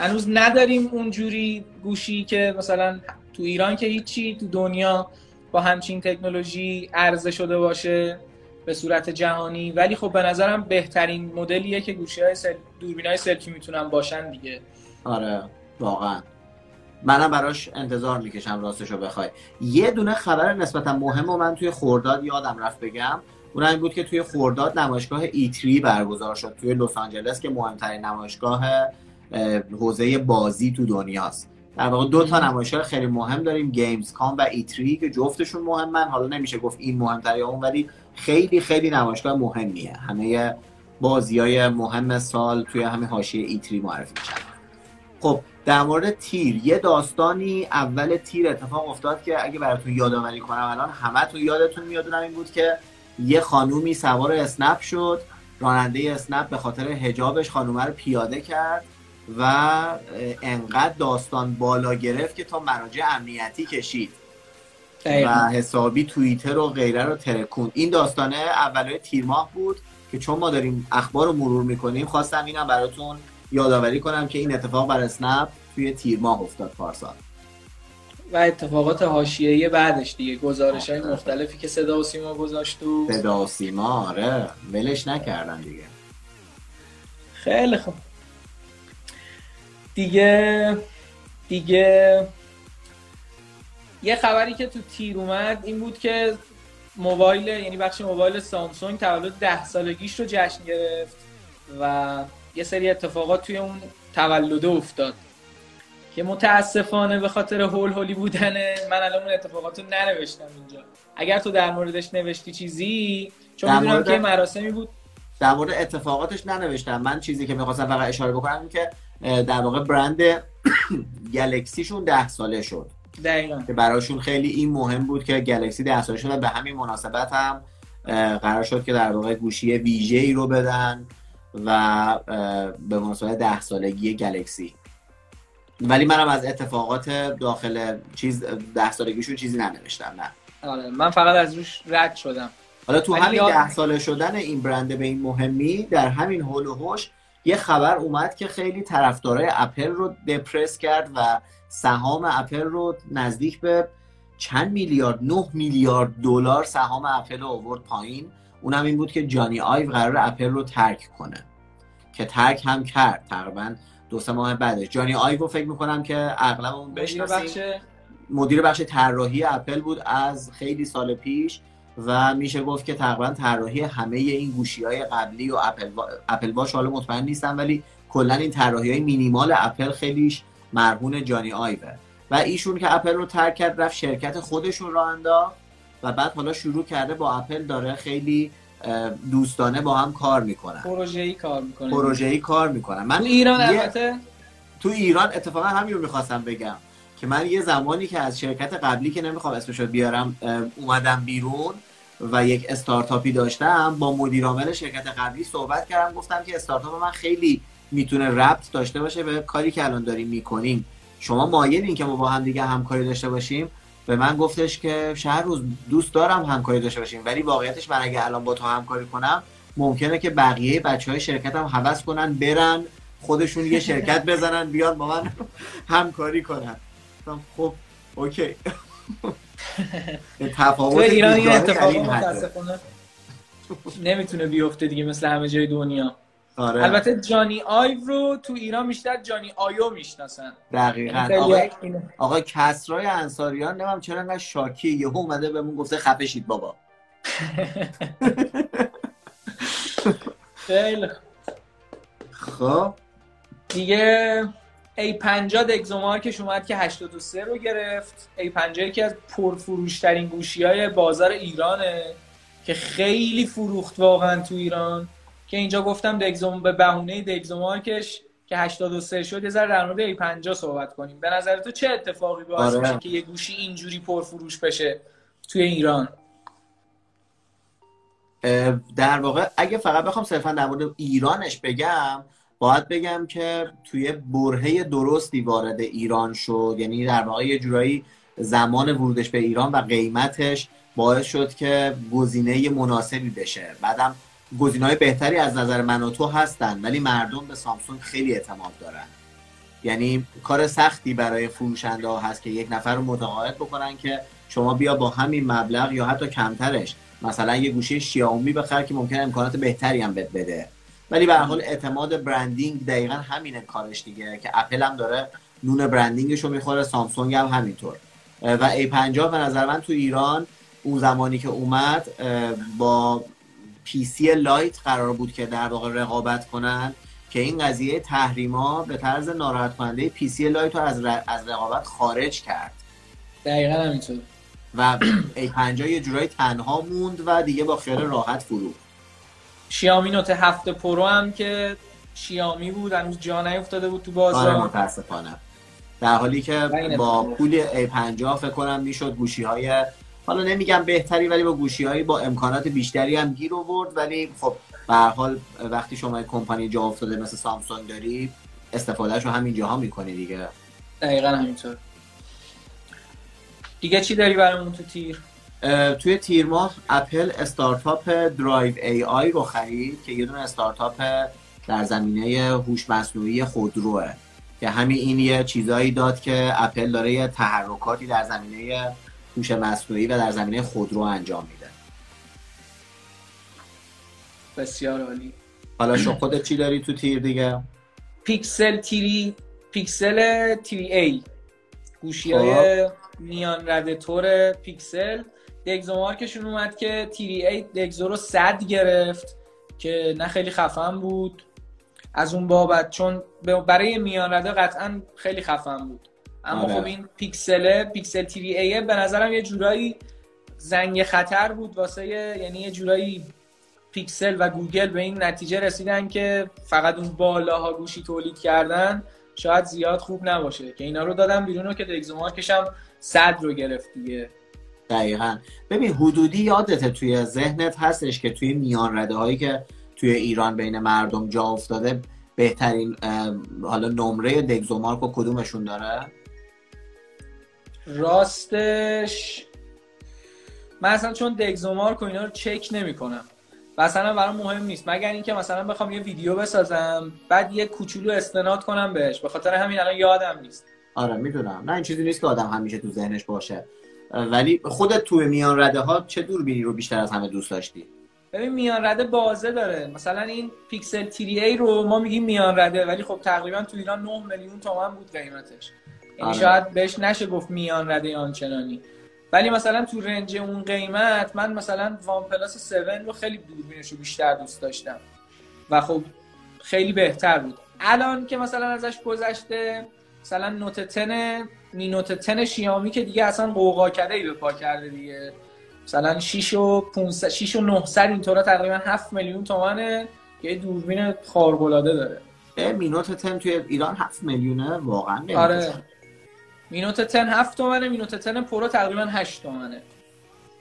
هنوز نداریم اونجوری گوشی که مثلا تو ایران که هیچی تو دنیا با همچین تکنولوژی عرضه شده باشه به صورت جهانی. ولی خب به نظرم بهترین مدلیه که گوشی های سل... دوربین های سلفی می‌تونن باشن دیگه. آره واقعا. منم براش انتظار می‌کشم راستشو بخوای. یه دونه خبر نسبتا مهم و من توی خورداد یادم رفت بگم. اون این بود که توی خورداد نمایشگاه E3 برگزار شد توی لس آنجلس که مهمترین نمایشگاه حوزه بازی تو دنیاست. در واقع دو تا نمایشگاه خیلی مهم داریم گیمز کام و E3 که جفتشون مهمن. حالا نمیشه گفت این مهمتر یا اون ولی خیلی خیلی نمایشگاه مهمیه. همه بازی های مهم سال توی همین حاشیه ایتری معرفی میشن. خب در مورد تیر یه داستانی اول تیر اتفاق افتاد که اگه براتون یادآوری کنم الان همتون یادتون میادونم این بود که یه خانومی سوار اسنپ شد. راننده اسنپ به خاطر هجابش خانومه رو پیاده کرد. و انقدر داستان بالا گرفت که تا مراجع امنیتی کشید. و حسابی توییتر و غیره رو ترکون. این داستانه اولای تیر ماه بود که چون ما داریم اخبار رو مرور می‌کنیم خواستم اینم براتون یادآوری کنم که این اتفاق بر اسنپ توی تیر ماه افتاد پارسال. و اتفاقات حاشیه‌ای بعدش دیگه. گزارش های مختلفی که صدا و سیما گذاشت و صدا و سیما آره. ولش نکردن دیگه. خیلی خوب. دیگه دیگه یه خبری که تو تیر اومد این بود که موبایل یعنی بخش موبایل سامسونگ تولد ده سالگیش رو جشن گرفت و یه سری اتفاقات توی اون تولده افتاد که متاسفانه به خاطر هول هولی بودنه من الان اون اتفاقات رو ننوشتم اینجا. اگر تو در موردش نوشتی چیزی چون می‌دونم که مراسمی بود. در مورد اتفاقاتش ننوشتم. من چیزی که می‌خواستم فقط اشاره بکنم که در واقع برند <coughs> گلکسیشون ده ساله شد. دقیقا. که براشون خیلی این مهم بود که گلکسی ده ساله شد و به همین مناسبت هم قرار شد که در واقع گوشی ویژه ای رو بدن و به مناسبت ده سالگی گلکسی ولی منم از اتفاقات داخل چیز ده سالگیشون چیزی ننوشتم نه. آره من فقط از روش رد شدم. حالا تو همین ده ساله شدن این برنده به این مهمی در همین هول و هوش یه خبر اومد که خیلی طرفدارای اپل رو دپرس کرد و سهام اپل رو نزدیک به چند میلیارد 9 میلیارد دلار سهام اپل رو آورد پایین. اونم این بود که جانی آیو قرار اپل رو ترک کنه. که ترک هم کرد تقریبا دو سه ماه بعدش. جانی آیو فکر می‌کنم که اغلب اون مدیر بخش طراحی اپل بود از خیلی سال پیش. و میشه گفت که تقریبا طراحی همه این گوشی های قبلی و اپل, اپل واش حالا مطمئن نیستم ولی کلا این طراحی های مینیمال اپل خیلیش مرهون جانی آیوه. و ایشون که اپل رو ترک کرد رفت شرکت خودشون را انداخت و بعد حالا شروع کرده با اپل داره خیلی دوستانه با هم کار می‌کنن. پروژه‌ای کار می‌کنن پروژه‌ای کار می‌کنن. من تو ایران البته؟ تو ایران اتفاقا همین رو می‌خواستم بگم که من یه زمانی که از شرکت قبلی که نمی‌خوام اسمشو بیارم اومدم بیرون و یک استارتاپی داشتم با مدیر عامل شرکت قبلی صحبت کردم گفتم که استارتاپ من خیلی می‌تونه ربط داشته باشه به کاری که الان داریم می‌کنیم. شما مایلین که ما با هم دیگه همکاری داشته باشیم؟ به من گفتش که شهر روز دوست دارم همکاری داشته باشیم ولی واقعیتش من اگه الان با تو همکاری کنم ممکنه که بقیه بچه های شرکت هم حوض کنن برن خودشون یه شرکت بزنن بیان با من <laughs> همکاری کنن. خب اوکی. تفاوت ایران این اتفاق متاسفانه نمی‌تونه بیفته دیگه مثل همه جای دنیا. آره. البته جانی آیو رو تو ایران بیشتر جانی آیو می‌شناسن. دقیقا. یعنی آقای, آقای کسرای انصاریان نمیم چرا انقدر شاکی؟ یهو اومده بهمون گفته خفه شید بابا. <laughs> خیلی خب. دیگه A50 دگزومارکش اومد که 83 رو گرفت. A50 یکی از پرفروشترین گوشی های بازار ایرانه که خیلی فروخت واقعا تو ایران. که اینجا گفتم دگزوم به بهونه دگزومارکش که 83 شد یه ذره در مورد A50 صحبت کنیم. به نظر تو چه اتفاقی باعث آره. میشه که یه گوشی اینجوری پرفروش بشه توی ایران؟ در واقع اگه فقط بخوام صرفا در مورد ایرانش بگم باید بگم که توی برهه درستی وارد ایران شد. یعنی در واقع یه جورایی زمان ورودش به ایران و قیمتش باعث شد که گزینه مناسبی بشه. بعدم گزینه های بهتری از نظر من و تو هستن ولی مردم به سامسونگ خیلی اعتماد دارن. یعنی کار سختی برای فروشنده ها هست که یک نفر رو متقاعد بکنن که شما بیا با همین مبلغ یا حتی کمترش مثلا یه گوشی شیائومی بخر که ممکن امکانات بهتری هم بده. ولی به حال اعتماد branding دقیقا همینه کارش دیگه که اپل هم داره نون branding ش رو می‌خوره سامسونگ هم همینطور. و A50 به نظر من تو ایران اون زمانی که اومد با P30 Lite قرار بود که در واقع رقابت کنن که این قضیه تحریما به طرز ناراحت کننده P30 Lite رو از, از رقابت خارج کرد. دقیقا همینطور. و A50 یه جورایی تنها موند و دیگه با خیال راحت فروخت شیامی نوت هفت پرو هم که شیامی بود هنوز جا نیفتاده بود تو بازار آره متاسفانه. در حالی که با پول A50 فکر کنم می‌شد گوشی های حالا نمیگم بهتری ولی با گوشی هایی با امکانات بیشتری هم گیر آورد. ولی خب به حال وقتی شما کمپانی جا افتاده مثل سامسونگ داری استفاده‌ش رو همین جاها می‌کنی دیگه. دقیقا همینطور. دیگه چی داری برامون تو تیر؟ توی تیر ماه اپل استارتاپ Drive.ai رو خرید که یه دونه استارتاپ در زمینه هوش مصنوعی خودروه. که همین این یه چیزایی داد که اپل داره یه تحرکاتی در زمینه هوش مصنوعی و در زمینه خودرو انجام میده. بسیار عالی. حالا شو خودت چی داری تو تیر دیگه؟ پیکسل تیری پیکسل تیری ای. گوشی های خب. میان رده تور پیکسل. دگزومارکشون اومد که تیری ای دگزو رو صد گرفت که نه خیلی خفن بود. از اون بابت چون برای میان رده قطعا خیلی خفن بود. اما آره. خب این پیکسله پیکسل تیری ایه به نظرم یه جورایی زنگ خطر بود واسه یعنی یه جورایی پیکسل و گوگل به این نتیجه رسیدن که فقط اون بالاها گوشی تولید کردن شاید زیاد خوب نباشه. که اینا رو دادم بیرون رو که DxOMark ش هم صد رو گرفت دیگه. دقیقا. ببین حدودی یادته توی ذهنت هستش که توی میان رده هایی که توی ایران بین مردم جا افتاده بهترین حالا نمره DxOMark و کدومشون داره؟ راستش من اصلا چون دگزومارک و اینا رو چک نمی‌کنم. مثلا برام مهم نیست. مگر اینکه مثلا بخوام یه ویدیو بسازم بعد یه کوچولو استناد کنم بهش. به خاطر همین الان یادم نیست. آره می‌دونم. نه این چیزی نیست که آدم همیشه تو ذهنش باشه. ولی خودت تو میان رده ها چه دوربینی رو بیشتر از همه دوست داشتی؟ ببین میان رده بازه داره. مثلا این پیکسل تیری ای رو ما میگیم میان رده ولی خب تقریبا تو ایران 9 میلیون تومن بود قیمتش. یعنی آره. شاید بهش نشه گفت میان رده آنچنانی. ولی مثلا تو رنج اون قیمت من مثلا وان پلاس 7 رو خیلی دوربینش رو بیشتر دوست داشتم. و خب خیلی بهتر بود. الان که مثلا ازش گذشته مثلا نوت 10 می نوت 10 شیامی که دیگه اصلا قوقا کرده ای به پا کرده دیگه. مثلا 6 و 500 6 و 900 اینطورا تقریبا 7 میلیون تومنه یه دوربین خارق العاده داره. Mi Note 10 توی ایران 7 میلیونه؟ واقعا آره. Mi Note 10 7 تومنه Mi Note 10 پرو تقریبا 8 تومنه.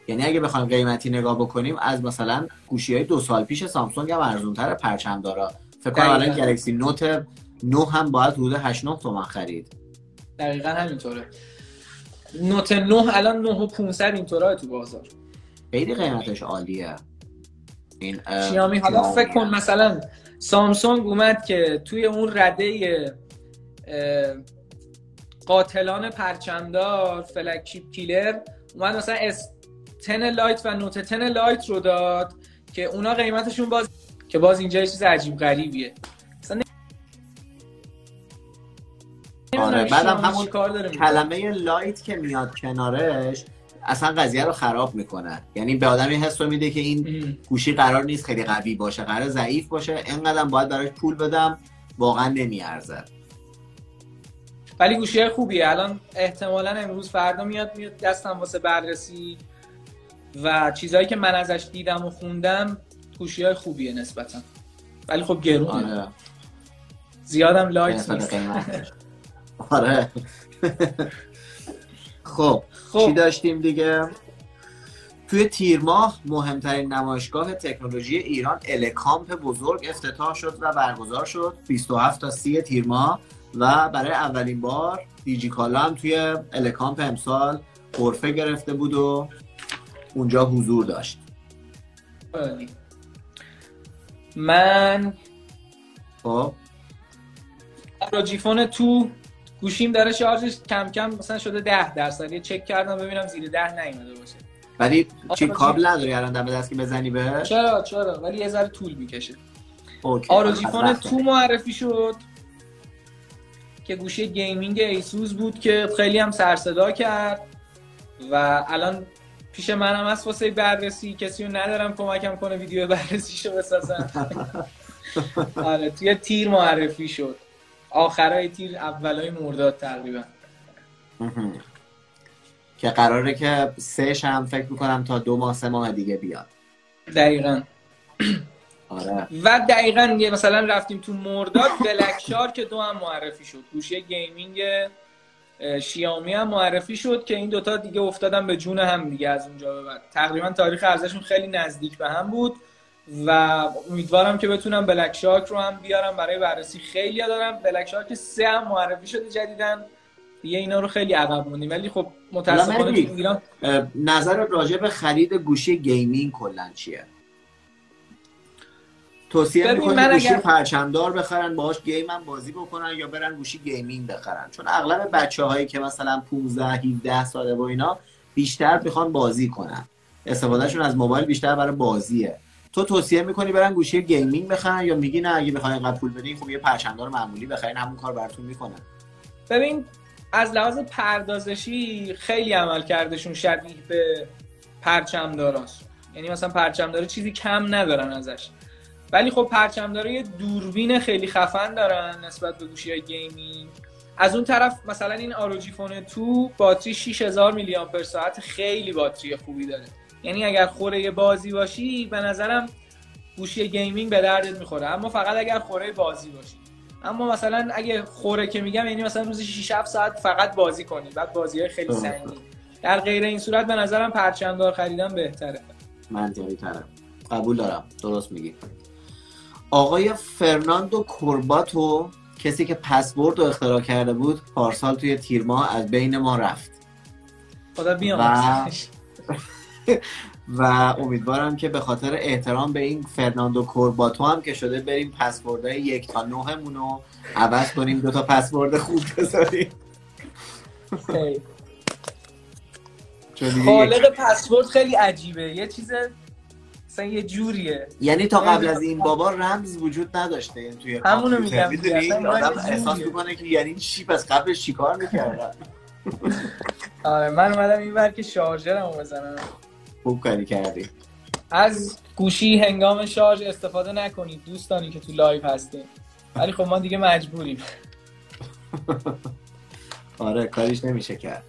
یعنی اگه بخوایم قیمتی نگاه بکنیم از مثلا گوشی های دو سال پیش سامسونگ هم ارزون تر پرچم داره. فکر کنم الان گلکسی نوت 9 هم باید حدود 8 9 تومن خرید. دقیقا همینطوره. نوت 9 الان 9 و 500 اینطوره تو بازار. خیلی قیمتش عالیه. این شیائومی حالا فکر کن مثلا سامسونگ اومد که توی اون رده قاتلان پرچمدار flagship killer اومد مثلا اس 10 لایت و نوت 10 لایت رو داد که اونا قیمتشون باز که باز اینجا چیز عجیب غریبیه. آره بعدم همون کلمه lite که میاد کنارش اصلا قضیه رو خراب می‌کنه. یعنی به آدمی حس رو میده که این گوشی قرار نیست خیلی قوی باشه قرار ضعیف باشه اینقدر باید براش پول بدم واقعا نمیارزه. ولی گوشی خوبیه. الان احتمالا امروز فردا میاد میاد دستم واسه بررسی و چیزهایی که من ازش دیدم و خوندم گوشی های خوبیه نسبتا. ولی خب گرونه. آره. زیادم لایت نیست. آره. خب. خب. چی داشتیم دیگه؟ توی تیر ماه مهمترین نمایشگاه تکنولوژی ایران الکامپ بزرگ افتتاح شد و برگزار شد. 27 تا 30 تیر ماه و برای اولین بار دیجی کالا هم توی الکامپ امسال قرفه گرفته بود و اونجا حضور داشت. من خب. ROG Phone 2 گوشیم داره شارژش کم کم مثلا شده ده درصد. یه چک کردم ببینم زیر ده نیومده باشه. ولی چی کابل نداری الان دم دست که بزنی به چرا چرا؟ ولی یه ذره طول می‌کشه. ROG Phone 2 معرفی شد که گوشی gaming ایسوس بود که خیلی هم سرصدا کرد و الان پیش منم هست واسه بررسی. کسی رو ندارم کمکم کنه ویدیو بررسیشو بسازم. <laughs> آره توی تیر معرفی شد. آخرای تیر اولای مرداد تقریبا. که قراره که سهش هم فکر می‌کنم تا دو ماه سه ماه دیگه بیاد. دقیقا. آره. و دقیقا مثلا رفتیم تو مرداد Black Shark دو هم معرفی شد. گوشی gaming شیائومی هم معرفی شد که این دوتا دیگه افتادن به جون هم دیگه از اونجا به بعد. تقریبا تاریخ عرضه‌شون خیلی نزدیک به هم بود. و امیدوارم که بتونم Black Shark رو هم بیارم. برای بررسی خیلی دارم. Black Shark سه هم معرفی شده جدیدا دیگه اینا رو خیلی عقب موندیم. ولی خب متاسفانه ایران نظر راجع به خرید گوشی gaming کلا چیه؟ توصیه می‌کنی گوشی اگر... پرچمدار بخرن باهاش game هم بازی بکنن یا برن گوشی gaming بخرن؟ چون اغلب بچه هایی که مثلا 15 17 ساله و اینا بیشتر می‌خوان بازی کنن. استفادهشون از موبایل بیشتر برای بازیه. تو توصیه می‌کنی برن گوشی gaming بخرن یا میگی نه اگه بخواین اینقدر پول بدین خب یه پرچمدار معمولی بخرین همون کار براتون می‌کنن. ببین از لحاظ پردازشی خیلی عمل کردشون شبیه به پرچمداراست. یعنی مثلا پرچمدار چیزی کم ندارن ازش. ولی خب پرچمدارا یه دوربین خیلی خفن دارن نسبت به گوشی های gaming. از اون طرف مثلا این ROG Phone two باتری 6000 میلی آمپر ساعت خیلی باتری خوبی داره. یعنی اگر خوره بازی باشی به نظرم گوشی gaming به دردت می‌خوره. اما فقط اگر خوره بازی باشی. اما مثلا اگه خوره که میگم یعنی مثلا روزی 6 7 ساعت فقط بازی کنی. بعد بازی های خیلی سنگین. در غیر این صورت به نظرم پرچمدار خریدن بهتره. منطقی تره قبول دارم. درست میگی. آقای فرناندو کورباتو کسی که پسورد رو اختراع کرده بود پارسال توی تیرما از بین ما رفت. خدا بیامرزش <laughs> <laughs> و امیدوارم که به خاطر احترام به این فرناندو کورباتو هم که شده بریم پسوردهای یک تا نهمون رو عوض کنیم دو تا پسورد خوب بذاریم. خالق پسورد خیلی عجیبه. یه چیز مثلا یه جوریه. یعنی تا قبل از این بابا رمز وجود نداشته این توی همونو میگم. می‌دونی؟ آدم احساس می‌کنه که یعنی شیپ از قبلش چیکار می‌کردن؟ آره من اومدم این ور که شارژرمو بزنم. خوب کاری کردی. از گوشی هنگام شارژ استفاده نکنید دوستانی که تو لایو هستیم ولی خب ما دیگه مجبوریم. <laughs> آره کاریش نمیشه کرد.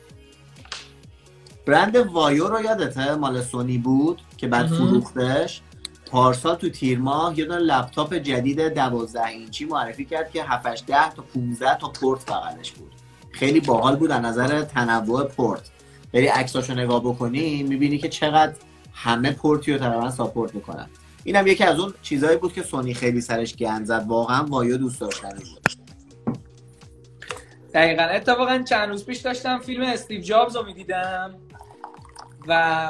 برند VAIO رو یادته مال سونی بود که بعد فروختش. پارسال تو تیر ماه یه دونه لپتاپ جدید 12 اینچی معرفی کرد که 7 10 تا 15 تا پورت بغلش بود. خیلی باحال بود از نظر تنوع پورت. بری عکساشو نگاه بکنی می‌بینی که چقدر همه پورتی رو تقریبا support می‌کنن. اینم یکی از اون چیزهایی بود که سونی خیلی سرش گند زد. واقعا VAIO دوست داشتنی بود. دقیقا. اتفاقا چند روز پیش داشتم فیلم استیو جابز رو می‌دیدم و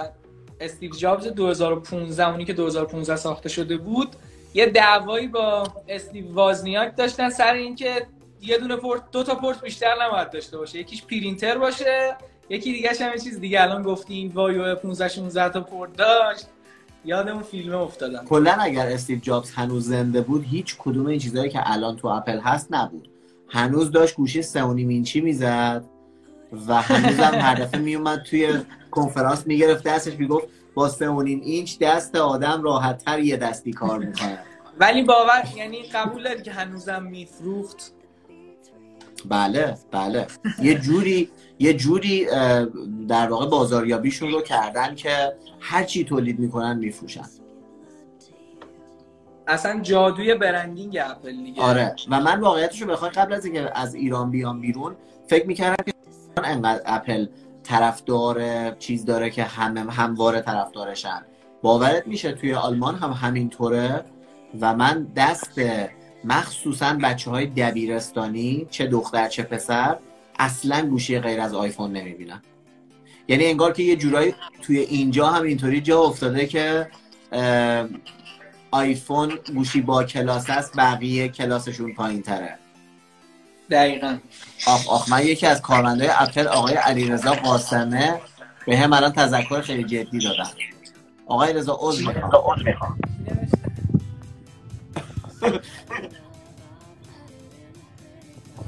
استیو جابز 2015 اونی که 2015 ساخته شده بود یه دعوایی با استیو وازنیاک داشتن سر اینکه یه دونه پورت دو تا پورت بیشتر نباید داشته باشه. یکیش پرینتر باشه یکی دیگه هم چیز دیگه الان گفتی این VAIO 15 16 تا پورت داشت. یاد اون فیلم افتادم. کلا اگر استیو جابز هنوز زنده بود هیچ کدوم این چیزهایی که الان تو اپل هست نبود. هنوز داشت گوشی 3.5 اینچی می‌زد و هنوز <laughs> هم هر دفعه میومد توی کنفرانس می‌گرفت دستش می‌گفت با 3.5 اینچ دست آدم راحت تر یه دستی کار می‌کنه. ولی باور یعنی قبول داری که هنوزم میفروخت؟ بله بله. یه جوری یه جوری در واقع بازاریابیشون رو کردن که هر چی تولید می‌کنن میفروشن. اصلا جادوی برندینگ اپل دیگه. آره. و من واقعیتش رو بخوای قبل از اینکه از ایران بیام بیرون فکر می‌کردم که انقدر اپل طرفدار چیز داره که همه همواره طرفدارشن. باورت میشه توی آلمان هم همینطوره؟ و من دست مخصوصا بچه های دبیرستانی چه دختر چه پسر اصلا گوشی غیر از آیفون نمی‌بینن. یعنی انگار که یه جورایی توی اینجا هم اینطوری جا افتاده که آیفون گوشی با کلاس است بقیه کلاسشون پایین تره دقیقا. آخ آخ من یکی از کارمندای اپل آقای علیرضا قاسمه به هم الان تذکر خیلی جدی دادن. آقای رضا عضو می‌خوام. <laughs>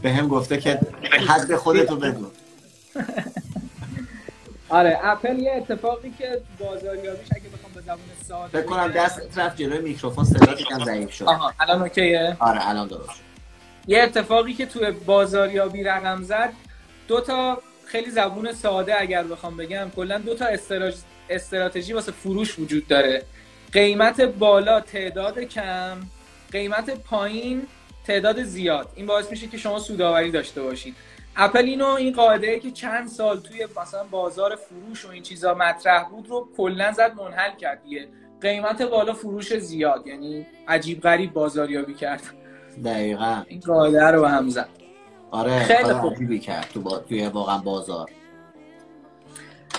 به هم گفته که حد خودتو بگو. <laughs> آره اپل یه اتفاقی که بازاریابیش اگه بخوام به زبان ساده فکر کنم دست رفت جلوی میکروفون صدا یکم ضعیف شد. آها الان اوکیه؟ آره الان درست یه اتفاقی که توی بازاریابی رقم زد دو تا خیلی زبون ساده اگر بخوام بگم کلا دو تا استراتژی واسه فروش وجود داره. قیمت بالا تعداد کم قیمت پایین تعداد زیاد. این باعث میشه که شما سوداوری داشته باشید. اپل اینو این قاعده ای که چند سال توی مثلا بازار فروش و این چیزا مطرح بود رو کلا زد منحل کرد دیگه. قیمت بالا فروش زیاد یعنی عجیب غریب بازاریابی کرد. دقیقا. این قاعده رو به هم زد. آره خیلی خوبی کرد تو با... توی واقعا بازار.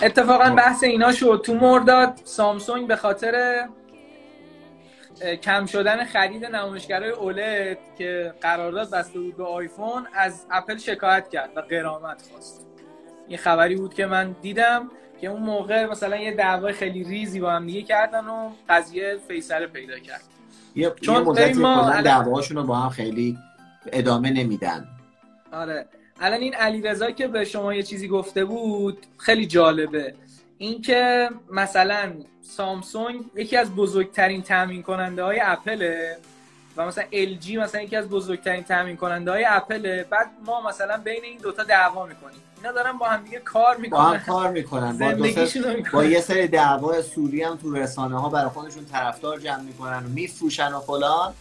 اتفاقا بحث اینا شد. تو مرداد سامسونگ به خاطر کم شدن خرید نمایشگرای اولد که قرارداد بسته بود به آیفون از اپل شکایت کرد و قرامت خواست. این خبری بود که من دیدم که اون موقع مثلا یه دعوای خیلی ریزی با هم دیگه کردن و قضیه فیصله پیدا کرد. یه چون مدتی ما دعواشون رو با هم خیلی ادامه نمیدن. آره. الان این علی که به شما یه چیزی گفته بود خیلی جالبه. اینکه مثلا سامسونگ یکی از بزرگترین تامین کننده های اپله و مثلا ال مثلا یکی از بزرگترین تامین کننده های اپله. بعد ما مثلا بین این دوتا دعوا می‌کنیم. اینا دارن با هم دیگه کار می‌کنن با هم کار می‌کنن. با, با یه سری دعوا سوری هم تو رسانه ها برای خودشون طرفدار جمع می‌کنن و میفروشن و فلان.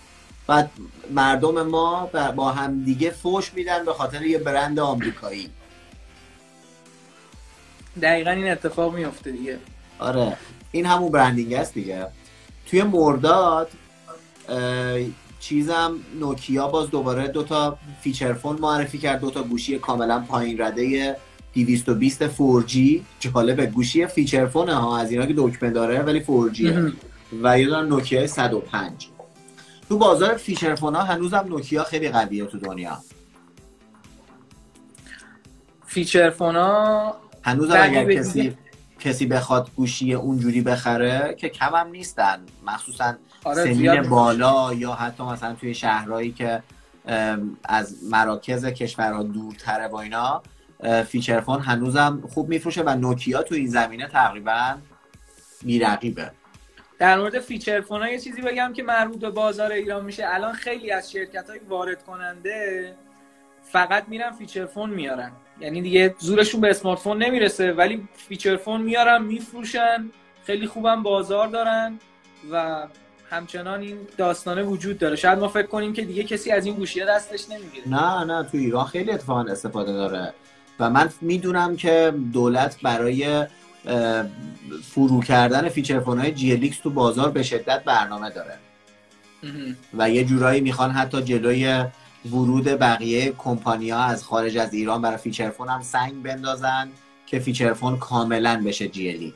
بعد مردم ما با هم دیگه فوش میدن به خاطر یه برند آمریکایی. دقیقا این اتفاق میفته دیگه. آره. این همون branding است دیگه. توی مرداد چیزم نوکیا باز دوباره دوتا feature phone معرفی کرد دوتا گوشی کاملا پایین رده 220 4G جالب گوشی feature phone ها از اینا که دکمه داره ولی 4G و یه دونه نوکیا 105 تو بازار feature phone ها هنوزم نوکیا خیلی قویه تو دنیا. feature phone ها هنوز اگر کسی کسی بخواد گوشی اونجوری بخره که کم هم نیستن. مخصوصا آره سنین بالا یا حتی مثلا توی شهرهایی که از مراکز کشورها دورتره با اینا feature phone هنوزم خوب میفروشه و نوکیا تو این زمینه تقریبا بیرقیبه. در مورد feature phone ها یه چیزی بگم که مربوط به بازار ایران میشه. الان خیلی از شرکت های وارد کننده فقط میرن feature phone میارن. یعنی دیگه زورشون به smartphone نمی‌رسه ولی feature phone میارن میفروشن خیلی خوبم بازار دارن و همچنان این داستانه وجود داره. شاید ما فکر کنیم که دیگه کسی از این گوشیه دستش نمی‌گیره. نه نه تو ایران خیلی اتفاقا استفاده داره و من می‌دونم که دولت برای فرو کردن feature phone های جی تو بازار به شدت برنامه داره. و یه جورایی می‌خوان حتی جلوی ورود بقیه کمپانیا از خارج از ایران برای feature phone هم سنگ بندازن که feature phone کاملا بشه جی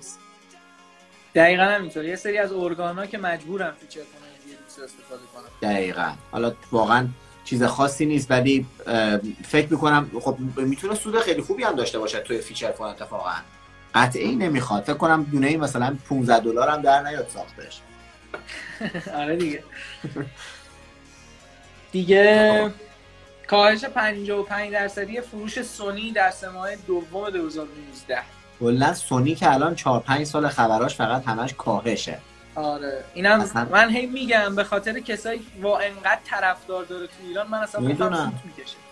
دقیقا همینطور. یه سری از ارگانا که مجبورن feature phone جی استفاده کنن. دقیقا. حالا واقعا چیز خاصی نیست ولی فکر می‌کنم خب می‌تونه سود خیلی خوبی هم داشته باشه توی feature phone اتفاقا. قطعه‌ای نمی‌خواد. فکر کنم دونه مثلا 15 دلار هم در نیاد ساختش. <laughs> آره دیگه. <laughs> دیگه کاهش 55 درصدی فروش سونی در سه دوم 2019 کلا سونی که الان 4 5 سال خبراش فقط همش کاهشه. آره. اینم اصلا... من هی میگم به خاطر کسایی با انقدر طرفدار داره تو ایران من اصلا می‌دونم.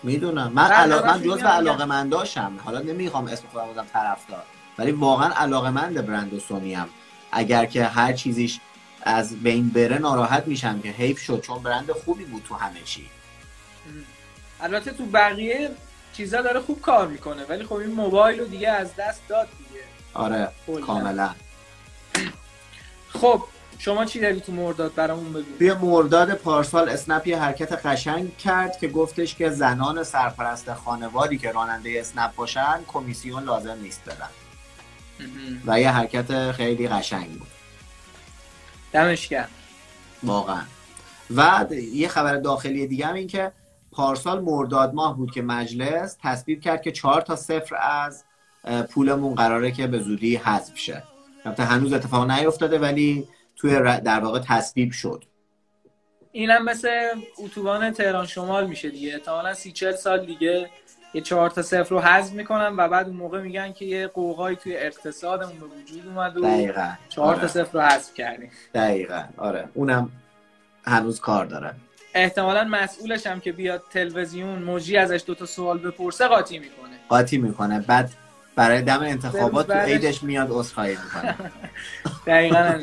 می‌دونم. من علاقه من جزء علاقه منداشم حالا نمی‌خوام اسم خودم بزنم طرفدار. ولی واقعا علاقه مند برند سونی هم اگر که هر چیزیش از بین بره ناراحت میشم که حیف شد چون برند خوبی بود تو همه چی. البته تو بقیه چیزا داره خوب کار می‌کنه ولی خب این موبایل رو دیگه از دست داد دیگه. آره کاملا. خب شما چی داری تو مرداد برامون بگو؟ توی مرداد پارسال اسنپ یه حرکت قشنگ کرد که گفتش که زنان سرپرست خانوادی که راننده اسنپ باشن کمیسیون لازم نیست بدن. و یه حرکت خیلی قشنگ بود. دمش گرم. واقعا. و یه خبر داخلی دیگه هم این که پارسال مرداد ماه بود که مجلس تصویب کرد که چهار تا صفر از پولمون قراره که به زودی حذف شه. البته هنوز اتفاق نیفتاده ولی توی در واقع تصویب شد. اینم مثل اتوبان تهران شمال میشه دیگه. احتمالا سی چل سال دیگه یه چهار تا صفر رو حذف می‌کنن و بعد اون موقع میگن که یه قوقایی توی اقتصادمون به وجود اومد و دقیقا. چهار تا آره. صفر رو حذف کردیم. دقیقا. آره. اونم هنوز کار داره. احتمالا مسئولش هم که بیاد تلویزیون موجی ازش دوتا سوال بپرسه قاطی می‌کنه. قاطی می‌کنه. بعد برای دم انتخابات تو عیدش میاد عذرخواهی می‌کنه. <laughs> دقیقا <laughs>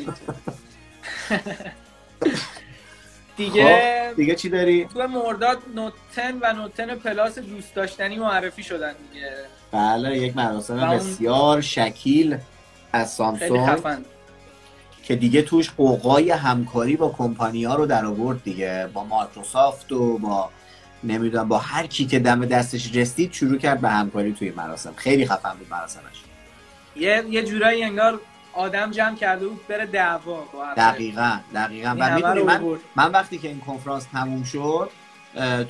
دیگه خب، دیگه چی داری؟ تو مرداد نوتن و نوتن پلاس دوست داشتنی معرفی شدن دیگه. بله یک مراسم بسیار شکیل از سامسونگ که دیگه توش قوقای همکاری با کمپانی ها رو در آورد دیگه. با مایکروسافت و با نمی‌دونم با هر کی که دم دستش رسید شروع کرد به همکاری توی مراسم. خیلی خفن بود مراسمش. یه یه جورایی انگار آدم جمع کرده بود بره دعوا دقیقا دقیقا. و می‌دونی من, من وقتی که این کنفرانس تموم شد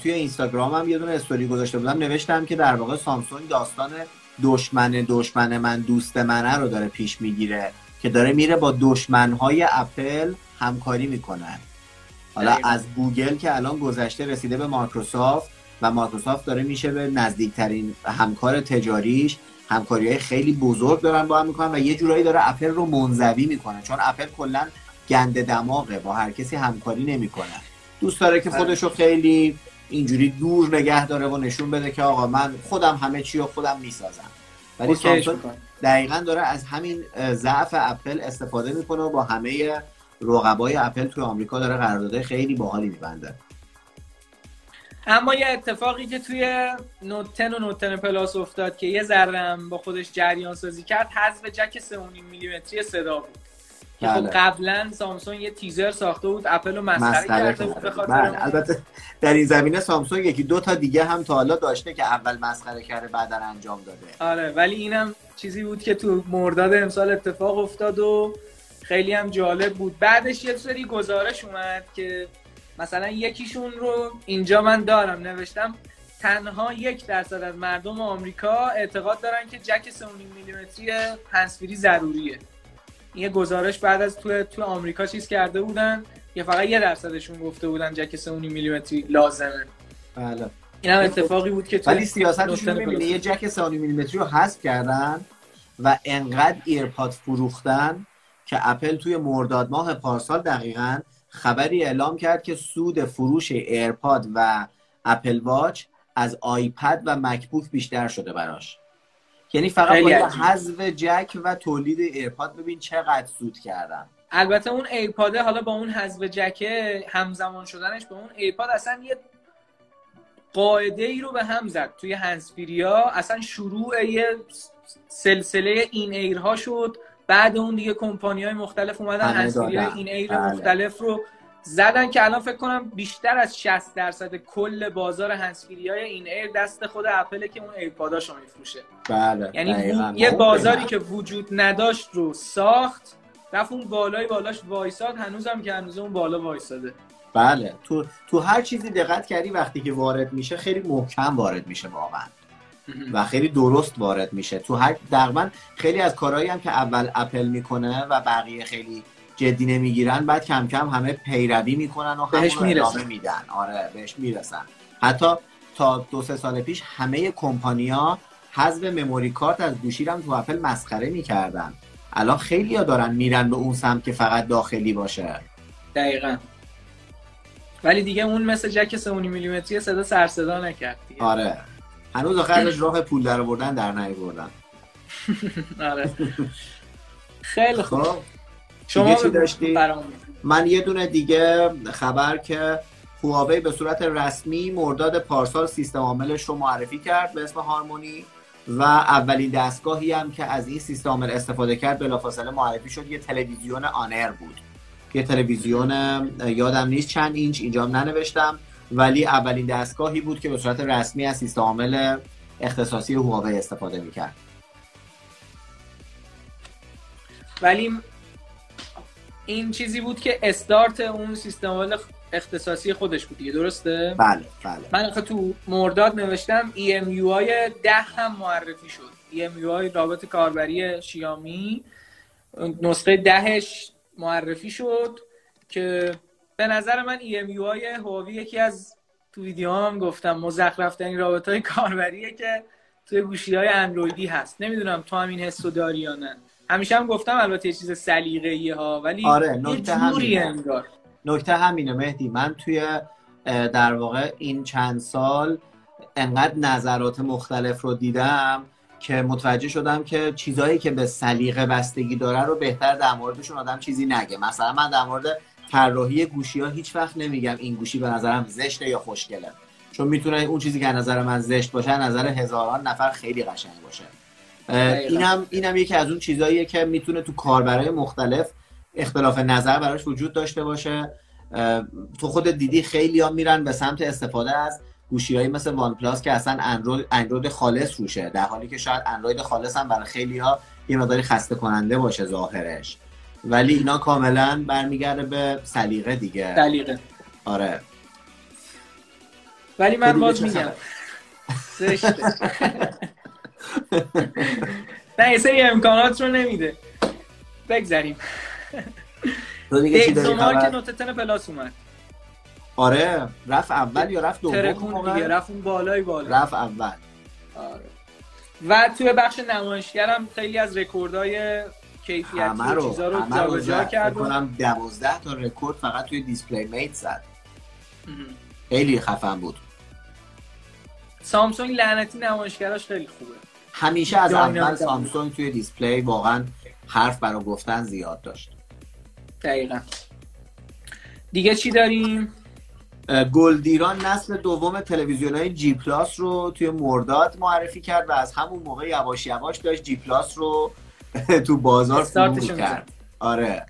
توی اینستاگرام هم یه دونه استوری گذاشته بودم نوشتم که در واقع سامسونگ داستان دشمن دشمن من دوست منه رو داره پیش می‌گیره که داره میره با دشمنهای اپل همکاری می‌کنن حالا از گوگل که الان گذشته رسیده به مایکروسافت و مایکروسافت داره میشه به نزدیکترین همکار تجاریش. همکاری های خیلی بزرگ دارن با هم می‌کنن و یه جورایی داره اپل رو منزوی می‌کنه. چون اپل کلا گنده دماغه با هر کسی همکاری نمی‌کنه. دوست داره که خودش رو خیلی اینجوری دور نگه داره و نشون بده که آقا من خودم همه چی رو خودم می‌سازم. ولی سامسونگ دقیقا داره از همین ضعف اپل استفاده می‌کنه و با همه رقبای اپل توی آمریکا داره قراردادهای خیلی باحالی میبنده. اما یه اتفاقی که توی نوت 10 و نوت 10 پلاس افتاد که یه ذره با خودش جریان سازی کرد حذف جک 3.5 میلیمتری صدا بود که خب بله. قبلا سامسونگ یه تیزر ساخته بود اپل رو مسخره کرده بود بله. البته در این زمینه سامسونگ یکی دو تا دیگه هم تا حالا داشته که اول مسخره کرده بعدا انجام داده آره ولی اینم چیزی بود که تو مرداد امسال اتفاق افتاد و خیلی هم جالب بود بعدش یه سری گزارش اومد که مثلا یکیشون رو اینجا من دارم نوشتم تنها یک درصد از مردم آمریکا اعتقاد دارن که جک 3.5 میلیمتری هنسفری ضروریه. این یه گزارش بعد از تو تو آمریکا چیز کرده بودن یه فقط یه درصدشون گفته بودن جک 3.5 میلیمتری لازمه. بله. این هم اتفاقی بود که ولی سیاستشون می‌بینه یه جک 3.5 میلیمتری رو حذف کردن و انقدر ایرپاد فروختن که اپل توی مرداد ماه پارسال دقیقا خبری اعلام کرد که سود فروش ایرپاد و Apple Watch از آیپد و مکبوک بیشتر شده براش. یعنی فقط با حذف جک و تولید ایرپاد. ببین چقدر سود کردن. البته اون ایرپاده حالا با اون حذف جک همزمان شدنش با اون ایرپاد اصلا یه قاعده ای رو به هم زد. توی هنسفیریا اصلا شروع یه سلسله in-ear ها شد. بعد اون دیگه کمپانی های مختلف اومدن هنسفیری in-ear بله. مختلف رو زدن که الان فکر کنم بیشتر از 60 درصد کل بازار هنسفیری های in-ear دست خود اپل که اون ایرپاداشو میفروشه. بله یعنی یه بازاری که وجود نداشت رو ساخت رفت اون بالای بالاش وایساد هنوزم که هنوز اون بالا وایساده. بله تو تو هر چیزی دقت کردی وقتی که وارد میشه خیلی محکم وارد میشه واقعا. و خیلی درست وارد میشه. تو هر دقیقا خیلی از کارهایی هم که اول اپل می‌کنه و بقیه خیلی جدی نمی‌گیرن بعد کم کم همه پیروی می‌کنن و بهش ادامه میدن. آره بهش می‌رسن. حتی تا دو سه سال پیش همه کمپانیا حذف مموری کارت از گوشی هم تو اپل مسخره می‌کردن. الان خیلی ها دارن میرن به اون سمت که فقط داخلی باشه. دقیقا. ولی دیگه اون مثل جک 3 میلیمتری صدا سر صدا نکرد آره. هنوز آخرش راه پول در بردن در بردن آره. خیلی خوب. خب، شما چی داشتی؟ من یه دونه دیگه خبر که هواوی به صورت رسمی مرداد پارسال سیستم عاملش رو معرفی کرد به اسم هارمونی و اولین دستگاهی هم که از این سیستم عامل استفاده کرد بلافاصله معرفی شد. یه تلویزیون آنر بود. یه تلویزیون یادم نیست چند اینچ اینجا هم ننوشتم. ولی اولین دستگاهی بود که به صورت رسمی از سیستم عامل اختصاصی هواوی استفاده می‌کرد. ولی این چیزی بود که استارت اون سیستم عامل اختصاصی خودش بود دیگه درسته؟ بله بله. من تو مرداد نوشتم EMUI 10 هم معرفی شد. EMUI رابط کاربری شیامی نسخه دهش معرفی شد که به نظر من EMUI هواوی یکی از تو ویدیو هم گفتم مزخرف ترین رابط های کاربریه که توی گوشی های اندرویدی هست. نمی‌دونم تو هم این حس داری یا نه. همیشه هم گفتم البته یه چیز سلیقه‌ای ها ولی آره نکته همینه. نکته همینه مهدی. من توی در واقع این چند سال انقدر نظرات مختلف رو دیدم که متوجه شدم که چیزایی که به سلیقه بستگی داره رو بهتر در موردشون آدم چیزی نگه. مثلا من در مورد طراحی گوشی ها هیچ وقت نمیگم این گوشی به نظرم زشته یا خوشگله. چون می‌تونه اون چیزی که نظر من زشت باشه نظر هزاران نفر خیلی قشنگ باشه. اینم اینم یکی از اون چیزاییه که می‌تونه تو کاربرای مختلف اختلاف نظر براش وجود داشته باشه. تو خود دیدی خیلی ها میرن به سمت استفاده از گوشی های مثل وان پلاس که اصلا اندروید اندروید خالص روشه. در حالی که شاید اندروید خالص هم برای خیلی ها یه مقداری خسته کننده باشه ظاهرش. ولی اینا کاملا برمیگرده به سلیقه دیگه. سلیقه. آره. ولی من باز میگم. <laughs> نه یه سری امکانات رو نمیده. بگذاریم <laughs> دیگه که نوتتن پلاس اومد. آره رفت اول یا رفت دوم ترکون دیگه رفت اون بالای بالا. رفت اول. آره. و توی بخش نمایشگرم خیلی از رکوردهای کیفیتی رو چیزا رو جابجا کرد کنم 12 تا رکورد فقط توی DisplayMate زد. خیلی خفن بود. سامسونگ لعنتی نمایشگراش خیلی خوبه. همیشه از اول سامسونگ توی display واقعا حرف برای گفتن زیاد داشت. دقیقا. دیگه چی داریم؟ گلدیران نسل دوم تلویزیون های جی پلاس رو توی مرداد معرفی کرد و از همون موقع یواش یواش داشت جی پلاس رو تو بازار فرو کرد. آره.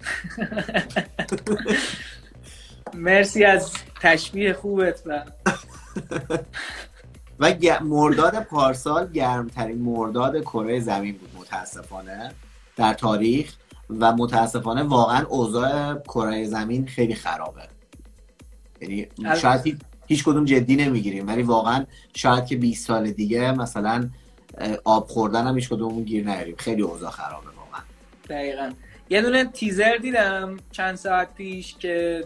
مرسی از تشبیه خوبت و <laughs> و مرداد پارسال گرمترین مرداد کره زمین بود متاسفانه در تاریخ و متاسفانه واقعا اوضاع کره زمین خیلی خرابه. یعنی شاید هیچ کدوم جدی نمی‌گیریم ولی واقعا شاید که 20 سال دیگه مثلا آب خوردن هم هیچ کدوم گیر نیاریم. خیلی اوضاع خرابه واقعا. دقیقا. یه دونه تیزر دیدم چند ساعت پیش که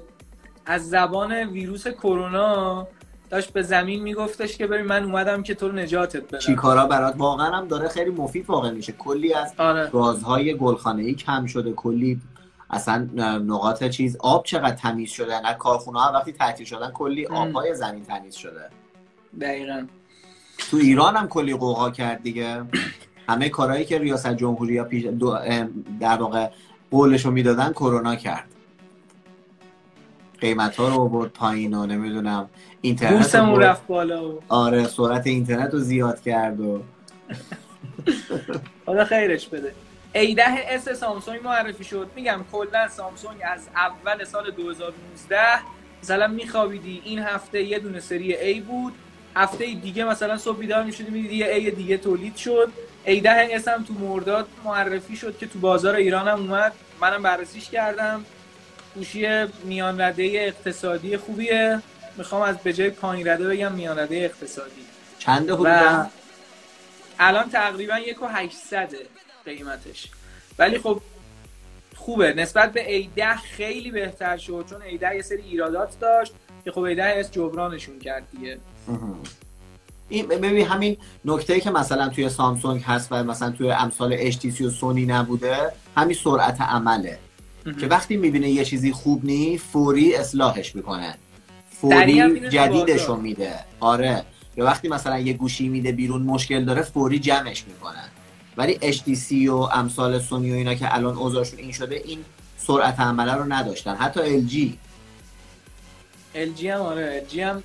از زبان ویروس کرونا داشت به زمین میگفتش که ببین من اومدم که تو رو نجاتت بدم. چیکارا برات؟ واقعا هم داره خیلی مفید واقع میشه. کلی از آره. گازهای گلخانه ای کم شده. کلی اصلا نقاط چیز آب چقدر تمیز شده؟ انقدر کارخونه ها وقتی تعطیل شدن کلی آبهای زمین تمیز شده. دقیقا. تو ایران هم کلی قوقا کرد دیگه. همه کارهایی که ریاست جمهوری یا پیش در واقع قولش رو می‌دادن کرونا کرد. قیمت ها رو برد پایین و نمی‌دونم اینترنت رو رفت بالا و... آره سرعت اینترنت رو زیاد کرد و خدا خیرش بده. A10s سامسونگ معرفی شد. میگم کلا سامسونگ از اول سال 2019 مثلا میخوابیدی این هفته یه دونه سری A بود. هفته دیگه مثلا صبح بیدار می‌شدی می‌دیدی یه A دیگه تولید شد. A10s هم تو مرداد معرفی شد که تو بازار ایران هم اومد. منم بررسیش کردم. گوشی میان رده اقتصادی خوبیه. می‌خوام از به جای پایین رده بگم میان رده اقتصادی چنده و الان تقریبا یک و هشتصده قیمتش. ولی خب خوبه. نسبت به A10 خیلی بهتر شد چون A10 یه سری ایرادات داشت که خب A10 اس جبرانشون کرد دیگه. این ببین همین نکته که مثلا توی سامسونگ هست و مثلا توی امثال HTC و سونی نبوده همین سرعت عمله. که وقتی می‌بینه یه چیزی خوب نی فوری اصلاحش می‌کنه. فوری جدیدش رو میده. آره. یا وقتی مثلا یه گوشی میده بیرون مشکل داره فوری جمعش می‌کنن ولی HTC و امثال سونی و اینا که الان اوضاعشون این شده این سرعت عمله رو نداشتن. حتی LG LG هم آره LG هم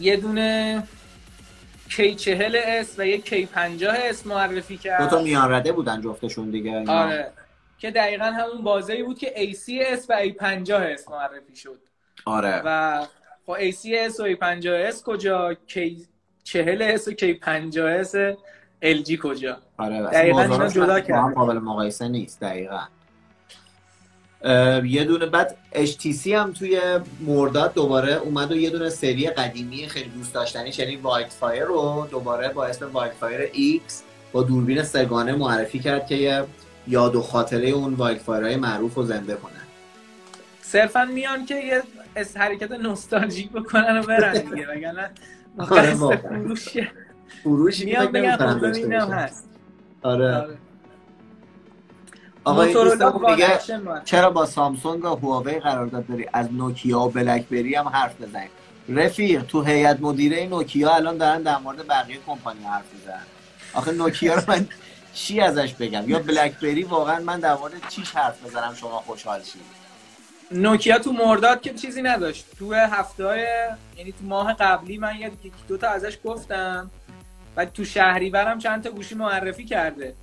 یه دونه K40S و یه K50S معرفی کرد. دو تا میان رده بودن جفتشون دیگه آره. که دقیقا همون بازه بود که A30s و A50s معرفی شد. آره. و خب A30s و A50s کجا؟ K40S و K50S LG کجا؟ آره دقیقا اینا جدا کرد قابل مقایسه نیست دقیقا. یه دونه بعد HTC هم توی مرداد دوباره اومد و یه دونه سری قدیمی خیلی دوست داشتنی یعنی Wildfire رو دوباره با اسم Wildfire X با دوربین سگانه معرفی کرد که یه یاد و خاطره اون وایلد های معروف رو زنده کنن صرفا میان که یه حرکت نوستالژیک بکنن و برن دیگه وگرنه آره فروش میان بگن خب هست. آره, آره. آقا میگه چرا با سامسونگ و هواوی قرارداد داری از نوکیا و بلکبری هم حرف بزنید رفیق تو هیئت مدیره نوکیا الان دارن در مورد بقیه کمپانی حرف می‌زنن. آخه نوکیا رو من <laughs> چی ازش بگم؟ یا بلکبری واقعا من در مورد چی حرف بزنم؟ شما خوشحال شید. نوکیا تو مرداد که چیزی نداشت. تو هفته های یعنی تو ماه قبلی من یه دو تا ازش گفتم. و تو شهریورم چند تا گوشی معرفی کرده.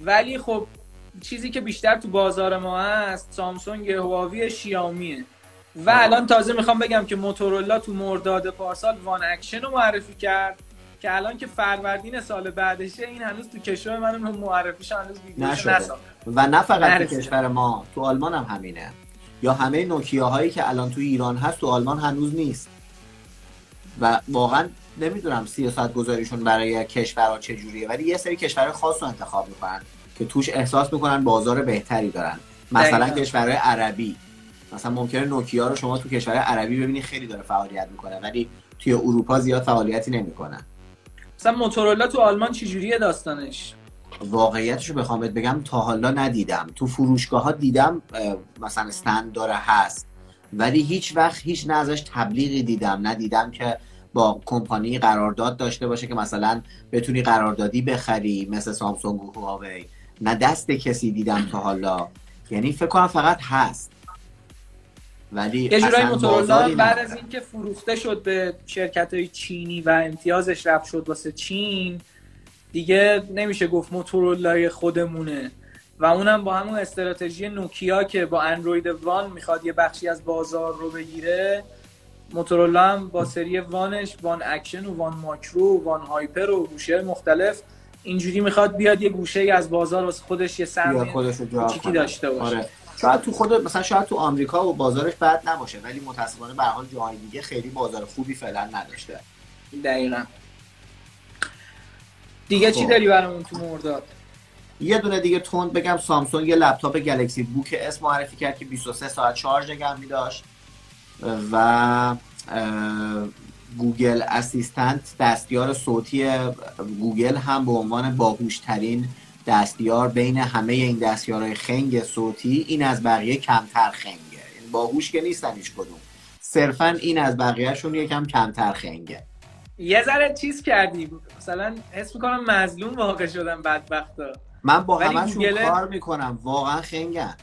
ولی خب چیزی که بیشتر تو بازار ما هست سامسونگ هواوی شیائومیه. و الان تازه می‌خوام بگم که موتورولا تو مرداد پارسال One Action رو معرفی کرد که الان که فروردین سال بعدشه این هنوز تو کشور من معرفیش هنوز نشده. و نه فقط تو کشور ما تو آلمان هم همینه. یا همه نوکیا هایی که الان تو ایران هست تو آلمان هنوز نیست. و واقعا نمی‌دونم سیاست گذاریشون برای کشورها چجوریه ولی یه سری کشور خاص رو انتخاب می‌کنن. که توش احساس می‌کنن بازار بهتری دارن. مثلا کشورهای عربی. مثلا ممکنه نوکیا رو شما تو کشور عربی ببینی خیلی داره فعالیت می‌کنه ولی توی اروپا زیاد فعالیتی نمی‌کنن. مثلا موتورولا تو آلمان چجوریه داستانش؟ واقعیتش رو بخوام بگم تا حالا ندیدم. تو فروشگاه ها دیدم مثلا استند داره هست. ولی هیچ وقت هیچ نه ازش تبلیغی دیدم. ندیدم که با کمپانی قرارداد داشته باشه که مثلا بتونی قراردادی بخری مثل سامسونگ و هواوی. نه دست کسی دیدم تا حالا. یعنی فکر کنم فقط هست. ولی یه جورایی موتورولا بعد از اینکه فروخته شد به شرکت های چینی و امتیازش رفت شد واسه چین دیگه نمیشه گفت موتورولای خودمونه. و اونم با همون استراتژی نوکیا که با Android One می‌خواد یه بخشی از بازار رو بگیره موتورولا هم با سری One ش One Action و One Macro و One Hyper و گوشی مختلف اینجوری می‌خواد بیاد یه گوشه از بازار واسه خودش یه سهم کوچیکی داشته باشه. آره. شاید تو خود مثلا شاید تو آمریکا و بازارش بد نباشه ولی متاسفانه به حال جاهای دیگه خیلی بازار خوبی فعلا نداشته. دقیقا. دیگه چی خب. داری برامون تو مرداد؟ یه دونه دیگه تند بگم سامسونگ یه لپتاپ Galaxy Book S معرفی کرد که 23 ساعت شارژ نگه می داشت و Google Assistant دستیار صوتی گوگل هم به عنوان باهوشترین دستیار بین همه این دستیارهای خنگ صوتی این از بقیه کمتر خنگه. یعنی باهوش که نیستن هیچ کدوم. صرفا این از بقیهشون یکم کمتر خنگه. یه ذره چیز کردی. مثلا حس می‌کنم مظلوم واقع شدم بدبختا. من با همشون کار می‌کنم. واقعا خنگن.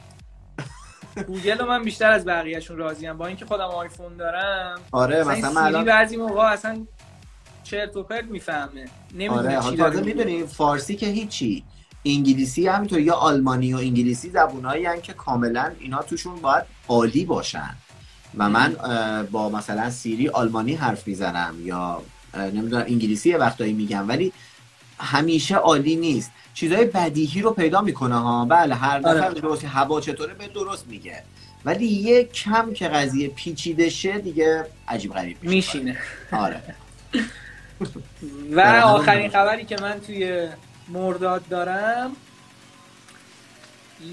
گوگل من بیشتر از بقیهشون راضیم. با اینکه خودم آیفون دارم. آره مثلا الان بعضی موقع اصلا چرت و پرت می‌فهمه. نمی‌دونه آره تازه می‌دونی فارسی که هیچی انگلیسی همینطور یا آلمانی و انگلیسی زبونایی که کاملا اینا توشون باید عالی باشن. و من با مثلا سیری آلمانی حرف می‌زنم یا نمی‌دونم انگلیسی یه وقتایی میگم. ولی همیشه عالی نیست. چیزای بدیهی رو پیدا می‌کنه ها. بله هر دفعه آره. درست هوا چطوره به درست میگه. ولی یه کم که قضیه پیچیده شه دیگه عجیب غریب میشینه. آره. و آخرین خبری که من توی مرداد دارم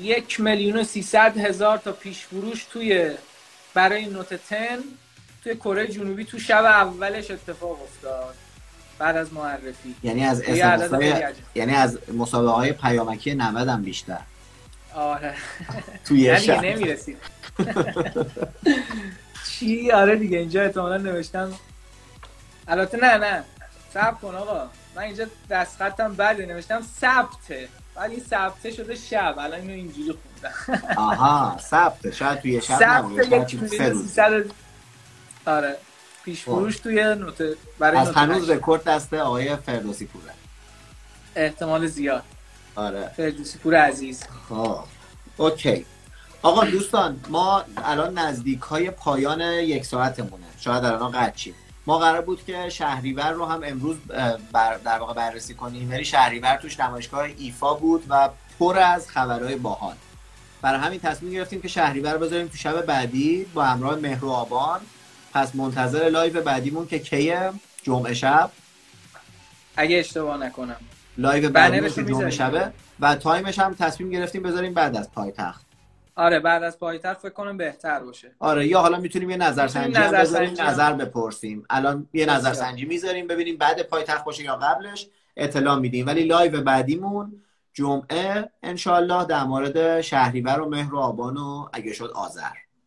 یک میلیون و سیصد هزار تا پیش فروش توی برای نوت 10 توی کره جنوبی تو شب اولش اتفاق افتاد. بعد از معرفی. یعنی از یعنی از مسابقه های پیامکی 90 هم بیشتر. آره. <laughs> توی شب نمی‌رسید <laughs> چی؟ آره دیگه اینجا احتمالا نوشتم. البته نه نه. سب کن آقا. من اینجا دست خطم بده. نوشتم سبته ولی سبته شده شب. الان اینو اینجوری خوندم. آها سبته شاید توی شب سبته آره. پیش خب. فروش توی نوت برای از هنوز رکورد دسته آقای فردوسی پوره. احتمال زیاد. آره. فردوسی پور عزیز. خب. OK. آقا دوستان ما الان نزدیک های پایان یک ساعتمونه. شاید الان قد ما قرار بود که شهریور رو هم امروز بر در واقع بررسی کنیم ولی شهریور توش نمایشگاه IFA بود و پر از خبرهای باحال. برای همین تصمیم گرفتیم که شهریور بذاریم تو شب بعدی با همراه مهر و آبان. پس منتظر live بعدیمون که کیه؟ جمعه شب. اگه اشتباه نکنم. live بعدیمون که جمعه شبه. و time ش هم تصمیم گرفتیم بذاریم بعد از پایتخت. آره بعد از پایتخت فکر کنم بهتر باشه. آره یا حالا می‌تونیم یه نظر سنجی نظر بذاریم نظر بپرسیم. الان یه نظر سنجی می‌ذاریم ببینیم بعد پایتخت باشه یا قبلش. اطلاع میدیم. ولی live بعدیمون جمعه انشالله در مورد شهریور و مهر و آبان و اگه شد آذر.